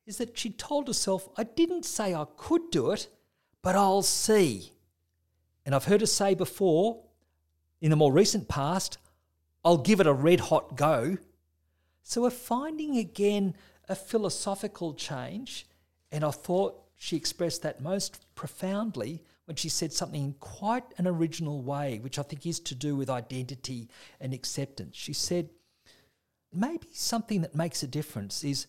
is that she told herself, I didn't say I could do it, but I'll see. And I've heard her say before, in the more recent past, I'll give it a red hot go. So we're finding again a philosophical change, and I thought she expressed that most profoundly when she said something in quite an original way, which I think is to do with identity and acceptance. She said, maybe something that makes a difference is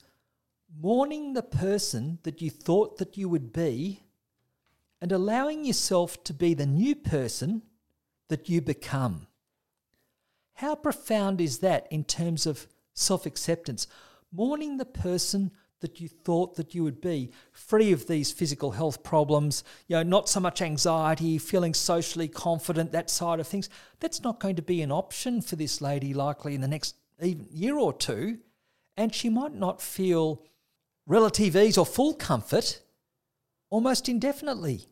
mourning the person that you thought that you would be and allowing yourself to be the new person that you become. How profound is that in terms of self acceptance? Mourning the person that you thought that you would be, free of these physical health problems, you know, not so much anxiety, feeling socially confident, that side of things. That's not going to be an option for this lady likely in the next even year or two. And she might not feel relative ease or full comfort almost indefinitely.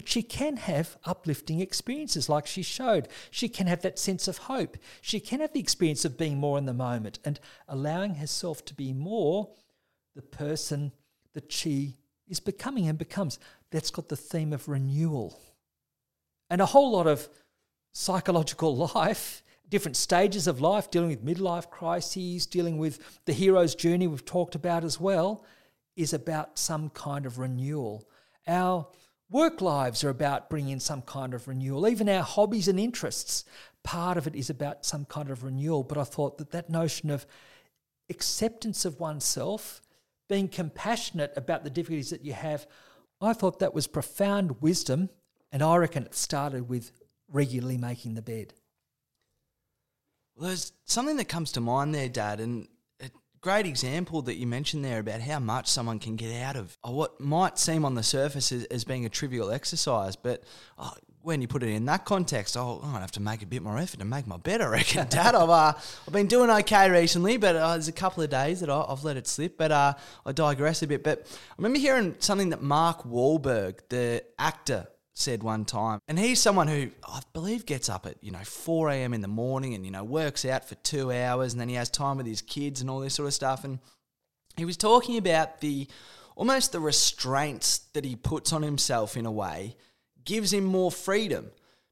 but she can have uplifting experiences like she showed. She can have that sense of hope. She can have the experience of being more in the moment and allowing herself to be more the person that she is becoming and becomes. That's got the theme of renewal. And a whole lot of psychological life, different stages of life, dealing with midlife crises, dealing with the hero's journey we've talked about as well, is about some kind of renewal. Our work lives are about bringing in some kind of renewal. Even our hobbies and interests, part of it is about some kind of renewal. But I thought that that notion of acceptance of oneself, being compassionate about the difficulties that you have, I thought that was profound wisdom. And I reckon it started with regularly making the bed. Well, there's something that comes to mind there, Dad, and a great example that you mentioned there about how much someone can get out of what might seem on the surface as, as being a trivial exercise, but oh, when you put it in that context, oh, I'm gonna have to make a bit more effort to make my bed. I reckon, Dad. I've uh, I've been doing okay recently, but uh, there's a couple of days that I, have let it slip. But uh, I digress a bit. But I remember hearing something that Mark Wahlberg, the actor said one time. And he's someone who I believe gets up at, you know, 4 a.m. in the morning and, you know, works out for two hours and then he has time with his kids and all this sort of stuff. And he was talking about the almost the restraints that he puts on himself in a way gives him more freedom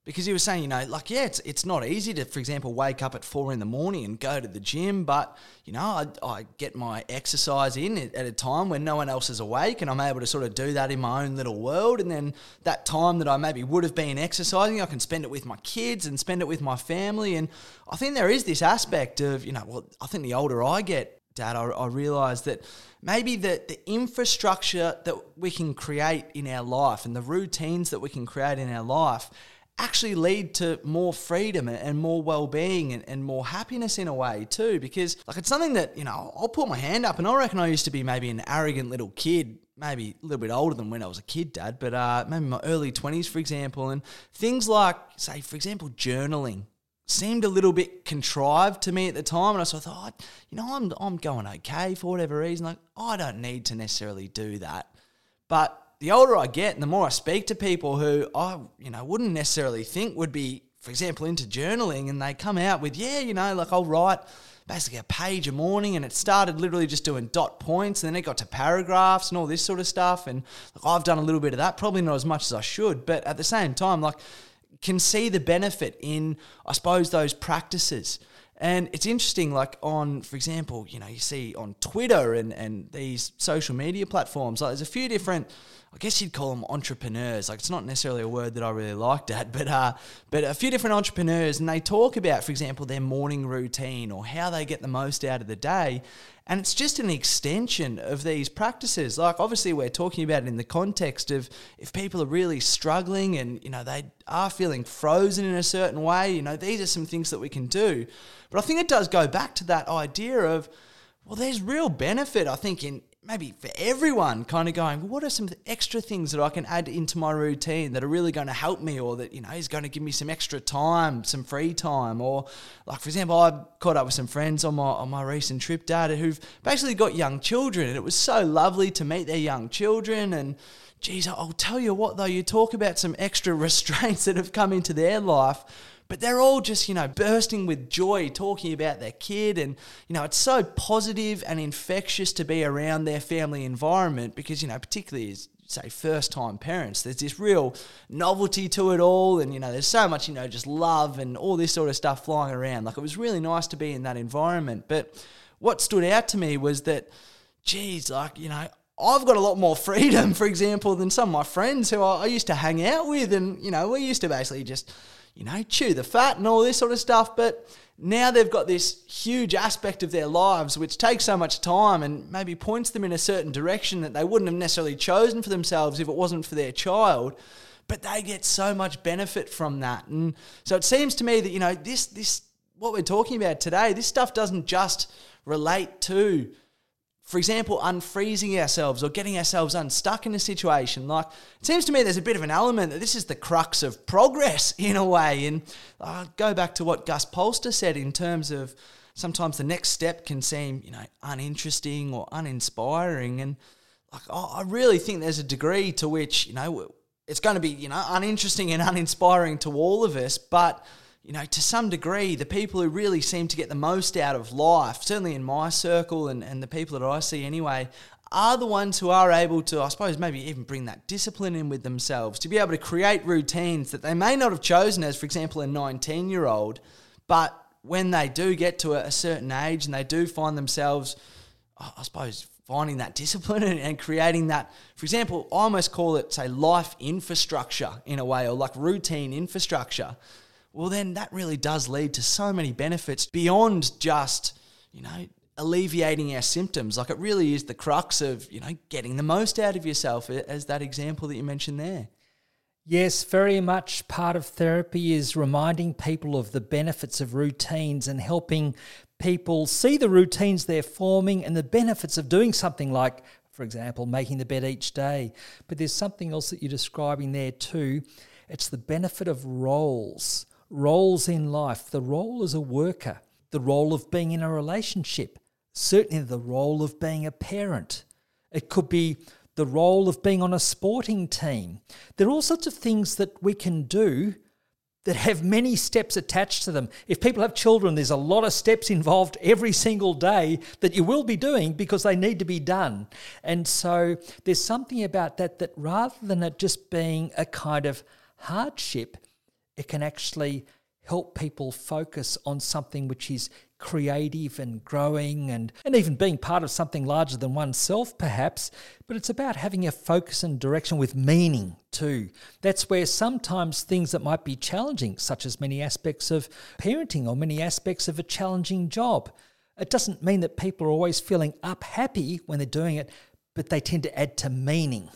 because he was saying, you know, like, yeah, it's, it's not easy to, for example, wake up at four in the morning and go to the gym, but, you know, I, I get my exercise in at a time when no one else is awake and I'm able to sort of do that in my own little world. And then that time that I maybe would have been exercising, I can spend it with my kids and spend it with my family. And I think there is this aspect of, you know, well, I think the older I get, Dad, I, I realise that maybe the, the infrastructure that we can create in our life and the routines that we can create in our life actually lead to more freedom and more well-being and, and more happiness in a way too because like it's something that you know i'll put my hand up and i reckon i used to be maybe an arrogant little kid maybe a little bit older than when i was a kid dad but uh, maybe my early 20s for example and things like say for example journaling seemed a little bit contrived to me at the time and i sort of thought oh, you know i'm, I'm going okay for whatever reason like i don't need to necessarily do that but the older I get and the more I speak to people who I, you know, wouldn't necessarily think would be, for example, into journaling and they come out with, yeah, you know, like I'll write basically a page a morning and it started literally just doing dot points and then it got to paragraphs and all this sort of stuff. And like, I've done a little bit of that, probably not as much as I should, but at the same time, like, can see the benefit in, I suppose, those practices. And it's interesting, like on, for example, you know, you see on Twitter and, and these social media platforms, like there's a few different I guess you'd call them entrepreneurs. Like it's not necessarily a word that I really liked at, but uh, but a few different entrepreneurs, and they talk about, for example, their morning routine or how they get the most out of the day, and it's just an extension of these practices. Like obviously, we're talking about it in the context of if people are really struggling and you know they are feeling frozen in a certain way. You know, these are some things that we can do. But I think it does go back to that idea of well, there's real benefit, I think, in maybe for everyone kind of going, well, what are some extra things that I can add into my routine that are really going to help me or that, you know, is going to give me some extra time, some free time? Or like, for example, I caught up with some friends on my, on my recent trip, Dad, who've basically got young children. And it was so lovely to meet their young children. And geez, I'll tell you what, though, you talk about some extra restraints that have come into their life but they're all just, you know, bursting with joy talking about their kid. And, you know, it's so positive and infectious to be around their family environment because, you know, particularly as say first time parents there's this real novelty to it all and you know there's so much you know just love and all this sort of stuff flying around like it was really nice to be in that environment but what stood out to me was that geez like you know I've got a lot more freedom, for example, than some of my friends who I, used to hang out with. And, you know, we used to basically just you know, chew the fat and all this sort of stuff. But now they've got this huge aspect of their lives which takes so much time and maybe points them in a certain direction that they wouldn't have necessarily chosen for themselves if it wasn't for their child. But they get so much benefit from that. And so it seems to me that, you know, this this what we're talking about today, this stuff doesn't just relate to for example, unfreezing ourselves or getting ourselves unstuck in a situation. Like, it seems to me there's a bit of an element that this is the crux of progress in a way. And I go back to what Gus Polster said in terms of sometimes the next step can seem, you know, uninteresting or uninspiring. And like, I really think there's a degree to which, you know, it's going to be, you know, uninteresting and uninspiring to all of us, but you know, to some degree, the people who really seem to get the most out of life, certainly in my circle and, and the people that I see anyway, are the ones who are able to, I suppose, maybe even bring that discipline in with themselves, to be able to create routines that they may not have chosen as, for example, a 19 year old, but when they do get to a, certain age and they do find themselves, I suppose, finding that discipline and, creating that, for example, I almost call it, say, life infrastructure in a way, or like routine infrastructure. Well, then that really does lead to so many benefits beyond just, you know, alleviating our symptoms. Like it really is the crux of, you know, getting the most out of yourself, as that example that you mentioned there. Yes, very much part of therapy is reminding people of the benefits of routines and helping people see the routines they're forming and the benefits of doing something like, for example, making the bed each day. But there's something else that you're describing there too. It's the benefit of roles, roles in life, the role as a worker, the role of being in a relationship, certainly the role of being a parent. It could be the role of being on a sporting team. There are all sorts of things that we can do that have many steps attached to them. If people have children, there's a lot of steps involved every single day that you will be doing because they need to be done. And so there's something about that that rather than it just being a kind of hardship, it can actually help people focus on something which is creative and growing and, and even being part of something larger than oneself, perhaps. But it's about having a focus and direction with meaning too. That's where sometimes things that might be challenging, such as many aspects of parenting or many aspects of a challenging job, it doesn't mean that people are always feeling up happy when they're doing it, but they tend to add to meaning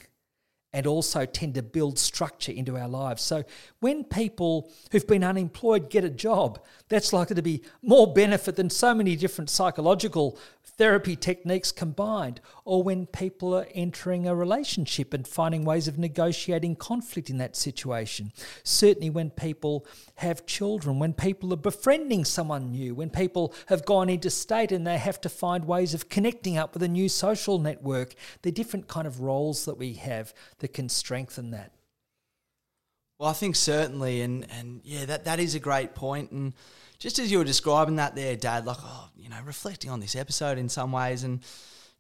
and also tend to build structure into our lives. So when people who've been unemployed get a job, that's likely to be more benefit than so many different psychological therapy techniques combined, or when people are entering a relationship and finding ways of negotiating conflict in that situation. Certainly, when people have children, when people are befriending someone new, when people have gone interstate and they have to find ways of connecting up with a new social network, the different kind of roles that we have that can strengthen that. Well, I think certainly, and and yeah, that that is a great point, and just as you were describing that there, Dad, like, oh, you know, reflecting on this episode in some ways, and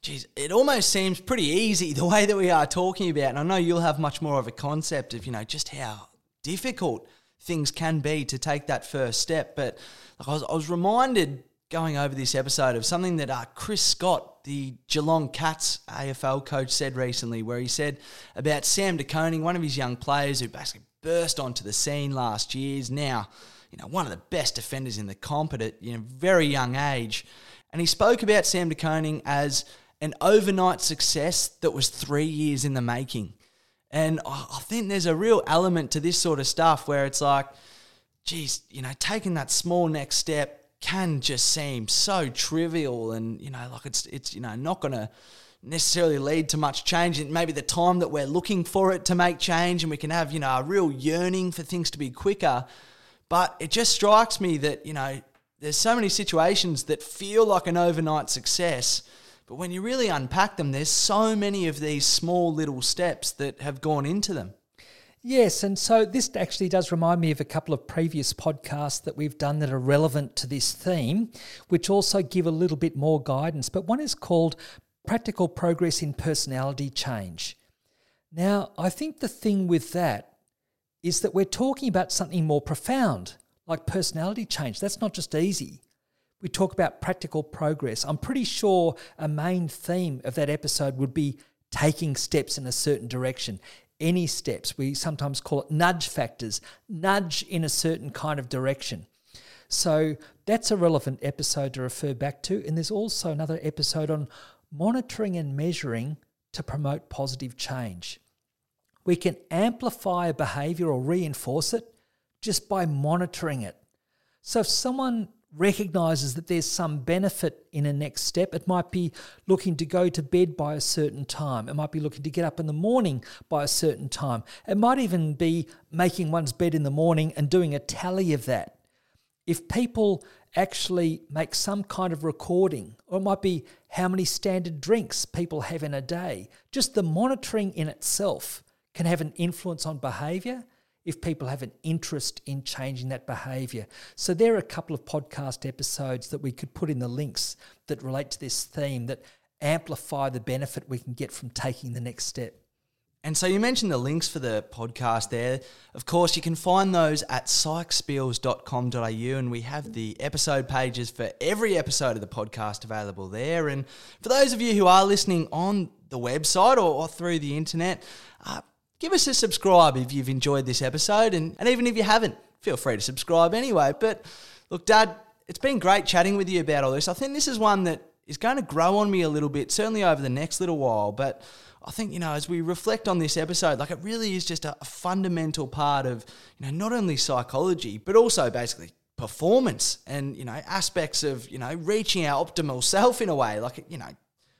geez, it almost seems pretty easy the way that we are talking about. And I know you'll have much more of a concept of, you know, just how difficult things can be to take that first step. But like, I, was, I was reminded going over this episode of something that uh, Chris Scott, the Geelong Cats AFL coach, said recently, where he said about Sam De Koning, one of his young players who basically burst onto the scene last year, is now you know, one of the best defenders in the comp at a you know, very young age. And he spoke about Sam De Koning as an overnight success that was three years in the making. And I think there's a real element to this sort of stuff where it's like, geez, you know, taking that small next step can just seem so trivial and, you know, like it's, it's you know, not going to necessarily lead to much change in maybe the time that we're looking for it to make change and we can have, you know, a real yearning for things to be quicker. But it just strikes me that, you know, there's so many situations that feel like an overnight success. But when you really unpack them, there's so many of these small little steps that have gone into them. Yes, and so this actually does remind me of a couple of previous podcasts that we've done that are relevant to this theme, which also give a little bit more guidance. But one is called Practical Progress in Personality Change. Now, I think the thing with that is that we're talking about something more profound, like personality change. That's not just easy. We talk about practical progress. I'm pretty sure a main theme of that episode would be taking steps in a certain direction. Any steps, we sometimes call it nudge factors, nudge in a certain kind of direction. So that's a relevant episode to refer back to. And there's also another episode on monitoring and measuring to promote positive change. We can amplify a behavior or reinforce it just by monitoring it. So if someone recognizes that there's some benefit in a next step, it might be looking to go to bed by a certain time. It might be looking to get up in the morning by a certain time. It might even be making one's bed in the morning and doing a tally of that. If people actually make some kind of recording, or it might be how many standard drinks people have in a day, just the monitoring in itself can have an influence on behavior if people have an interest in changing that behavior. So there are a couple of podcast episodes that we could put in the links that relate to this theme that amplify the benefit we can get from taking the next step. And so you mentioned the links for the podcast there. Of course, you can find those at psychspiels.com.au, and we have the episode pages for every episode of the podcast available there. And for those of you who are listening on the website or, or through the internet, uh, give us a subscribe if you've enjoyed this episode. And, and even if you haven't, feel free to subscribe anyway. But look, Dad, it's been great chatting with you about all this. I think this is one that is going to grow on me a little bit, certainly over the next little while. But I think, you know, as we reflect on this episode, like it really is just a, a fundamental part of, you know, not only psychology, but also basically performance and, you know, aspects of, you know, reaching our optimal self in a way. Like, you know,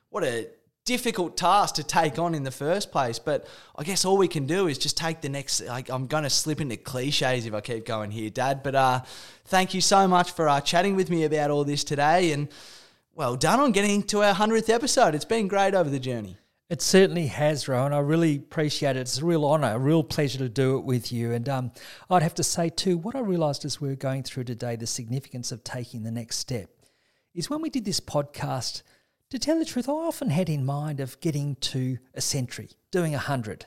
what a difficult task to take on in the first place. But I guess all we can do is just take the next. Like, I'm going to slip into cliches if I keep going here, Dad. But uh, thank you so much for uh, chatting with me about all this today. And well done on getting to our 100th episode. It's been great over the journey. It certainly has, Rowan. I really appreciate it. It's a real honour, a real pleasure to do it with you. And um, I'd have to say, too, what I realised as we were going through today, the significance of taking the next step, is when we did this podcast, to tell the truth, I often had in mind of getting to a century, doing a hundred.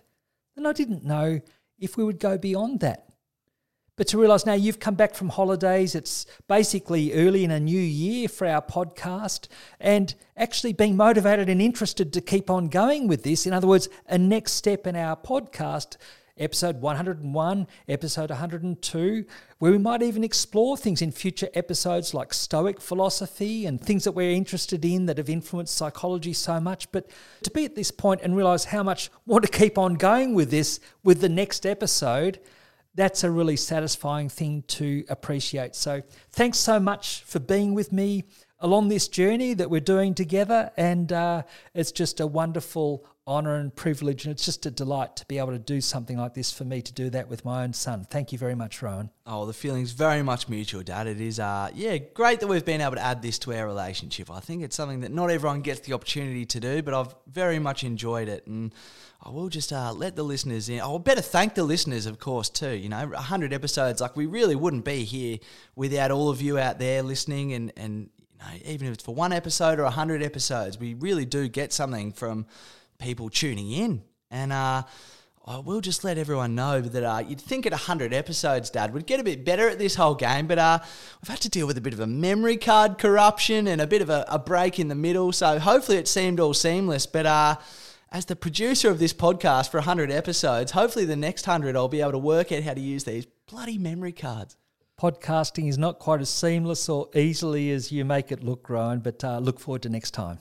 And I didn't know if we would go beyond that. But to realise now you've come back from holidays, it's basically early in a new year for our podcast, and actually being motivated and interested to keep on going with this. In other words, a next step in our podcast, episode 101, episode 102, where we might even explore things in future episodes like Stoic philosophy and things that we're interested in that have influenced psychology so much. But to be at this point and realize how much want to keep on going with this with the next episode that's a really satisfying thing to appreciate. So, thanks so much for being with me along this journey that we're doing together. And uh, it's just a wonderful honor and privilege. And it's just a delight to be able to do something like this for me to do that with my own son. Thank you very much, Rowan. Oh, the feeling's very much mutual, Dad. It is, uh, yeah, great that we've been able to add this to our relationship. I think it's something that not everyone gets the opportunity to do, but I've very much enjoyed it. And I will just uh, let the listeners in. I'll better thank the listeners, of course, too. You know, 100 episodes, like we really wouldn't be here without all of you out there listening. And, and you know, even if it's for one episode or 100 episodes, we really do get something from people tuning in. And uh, I will just let everyone know that uh, you'd think at 100 episodes, Dad, we'd get a bit better at this whole game, but uh, we've had to deal with a bit of a memory card corruption and a bit of a, a break in the middle. So hopefully it seemed all seamless. But uh, as the producer of this podcast for 100 episodes, hopefully the next 100 I'll be able to work out how to use these bloody memory cards. Podcasting is not quite as seamless or easily as you make it look, Rowan, but uh, look forward to next time.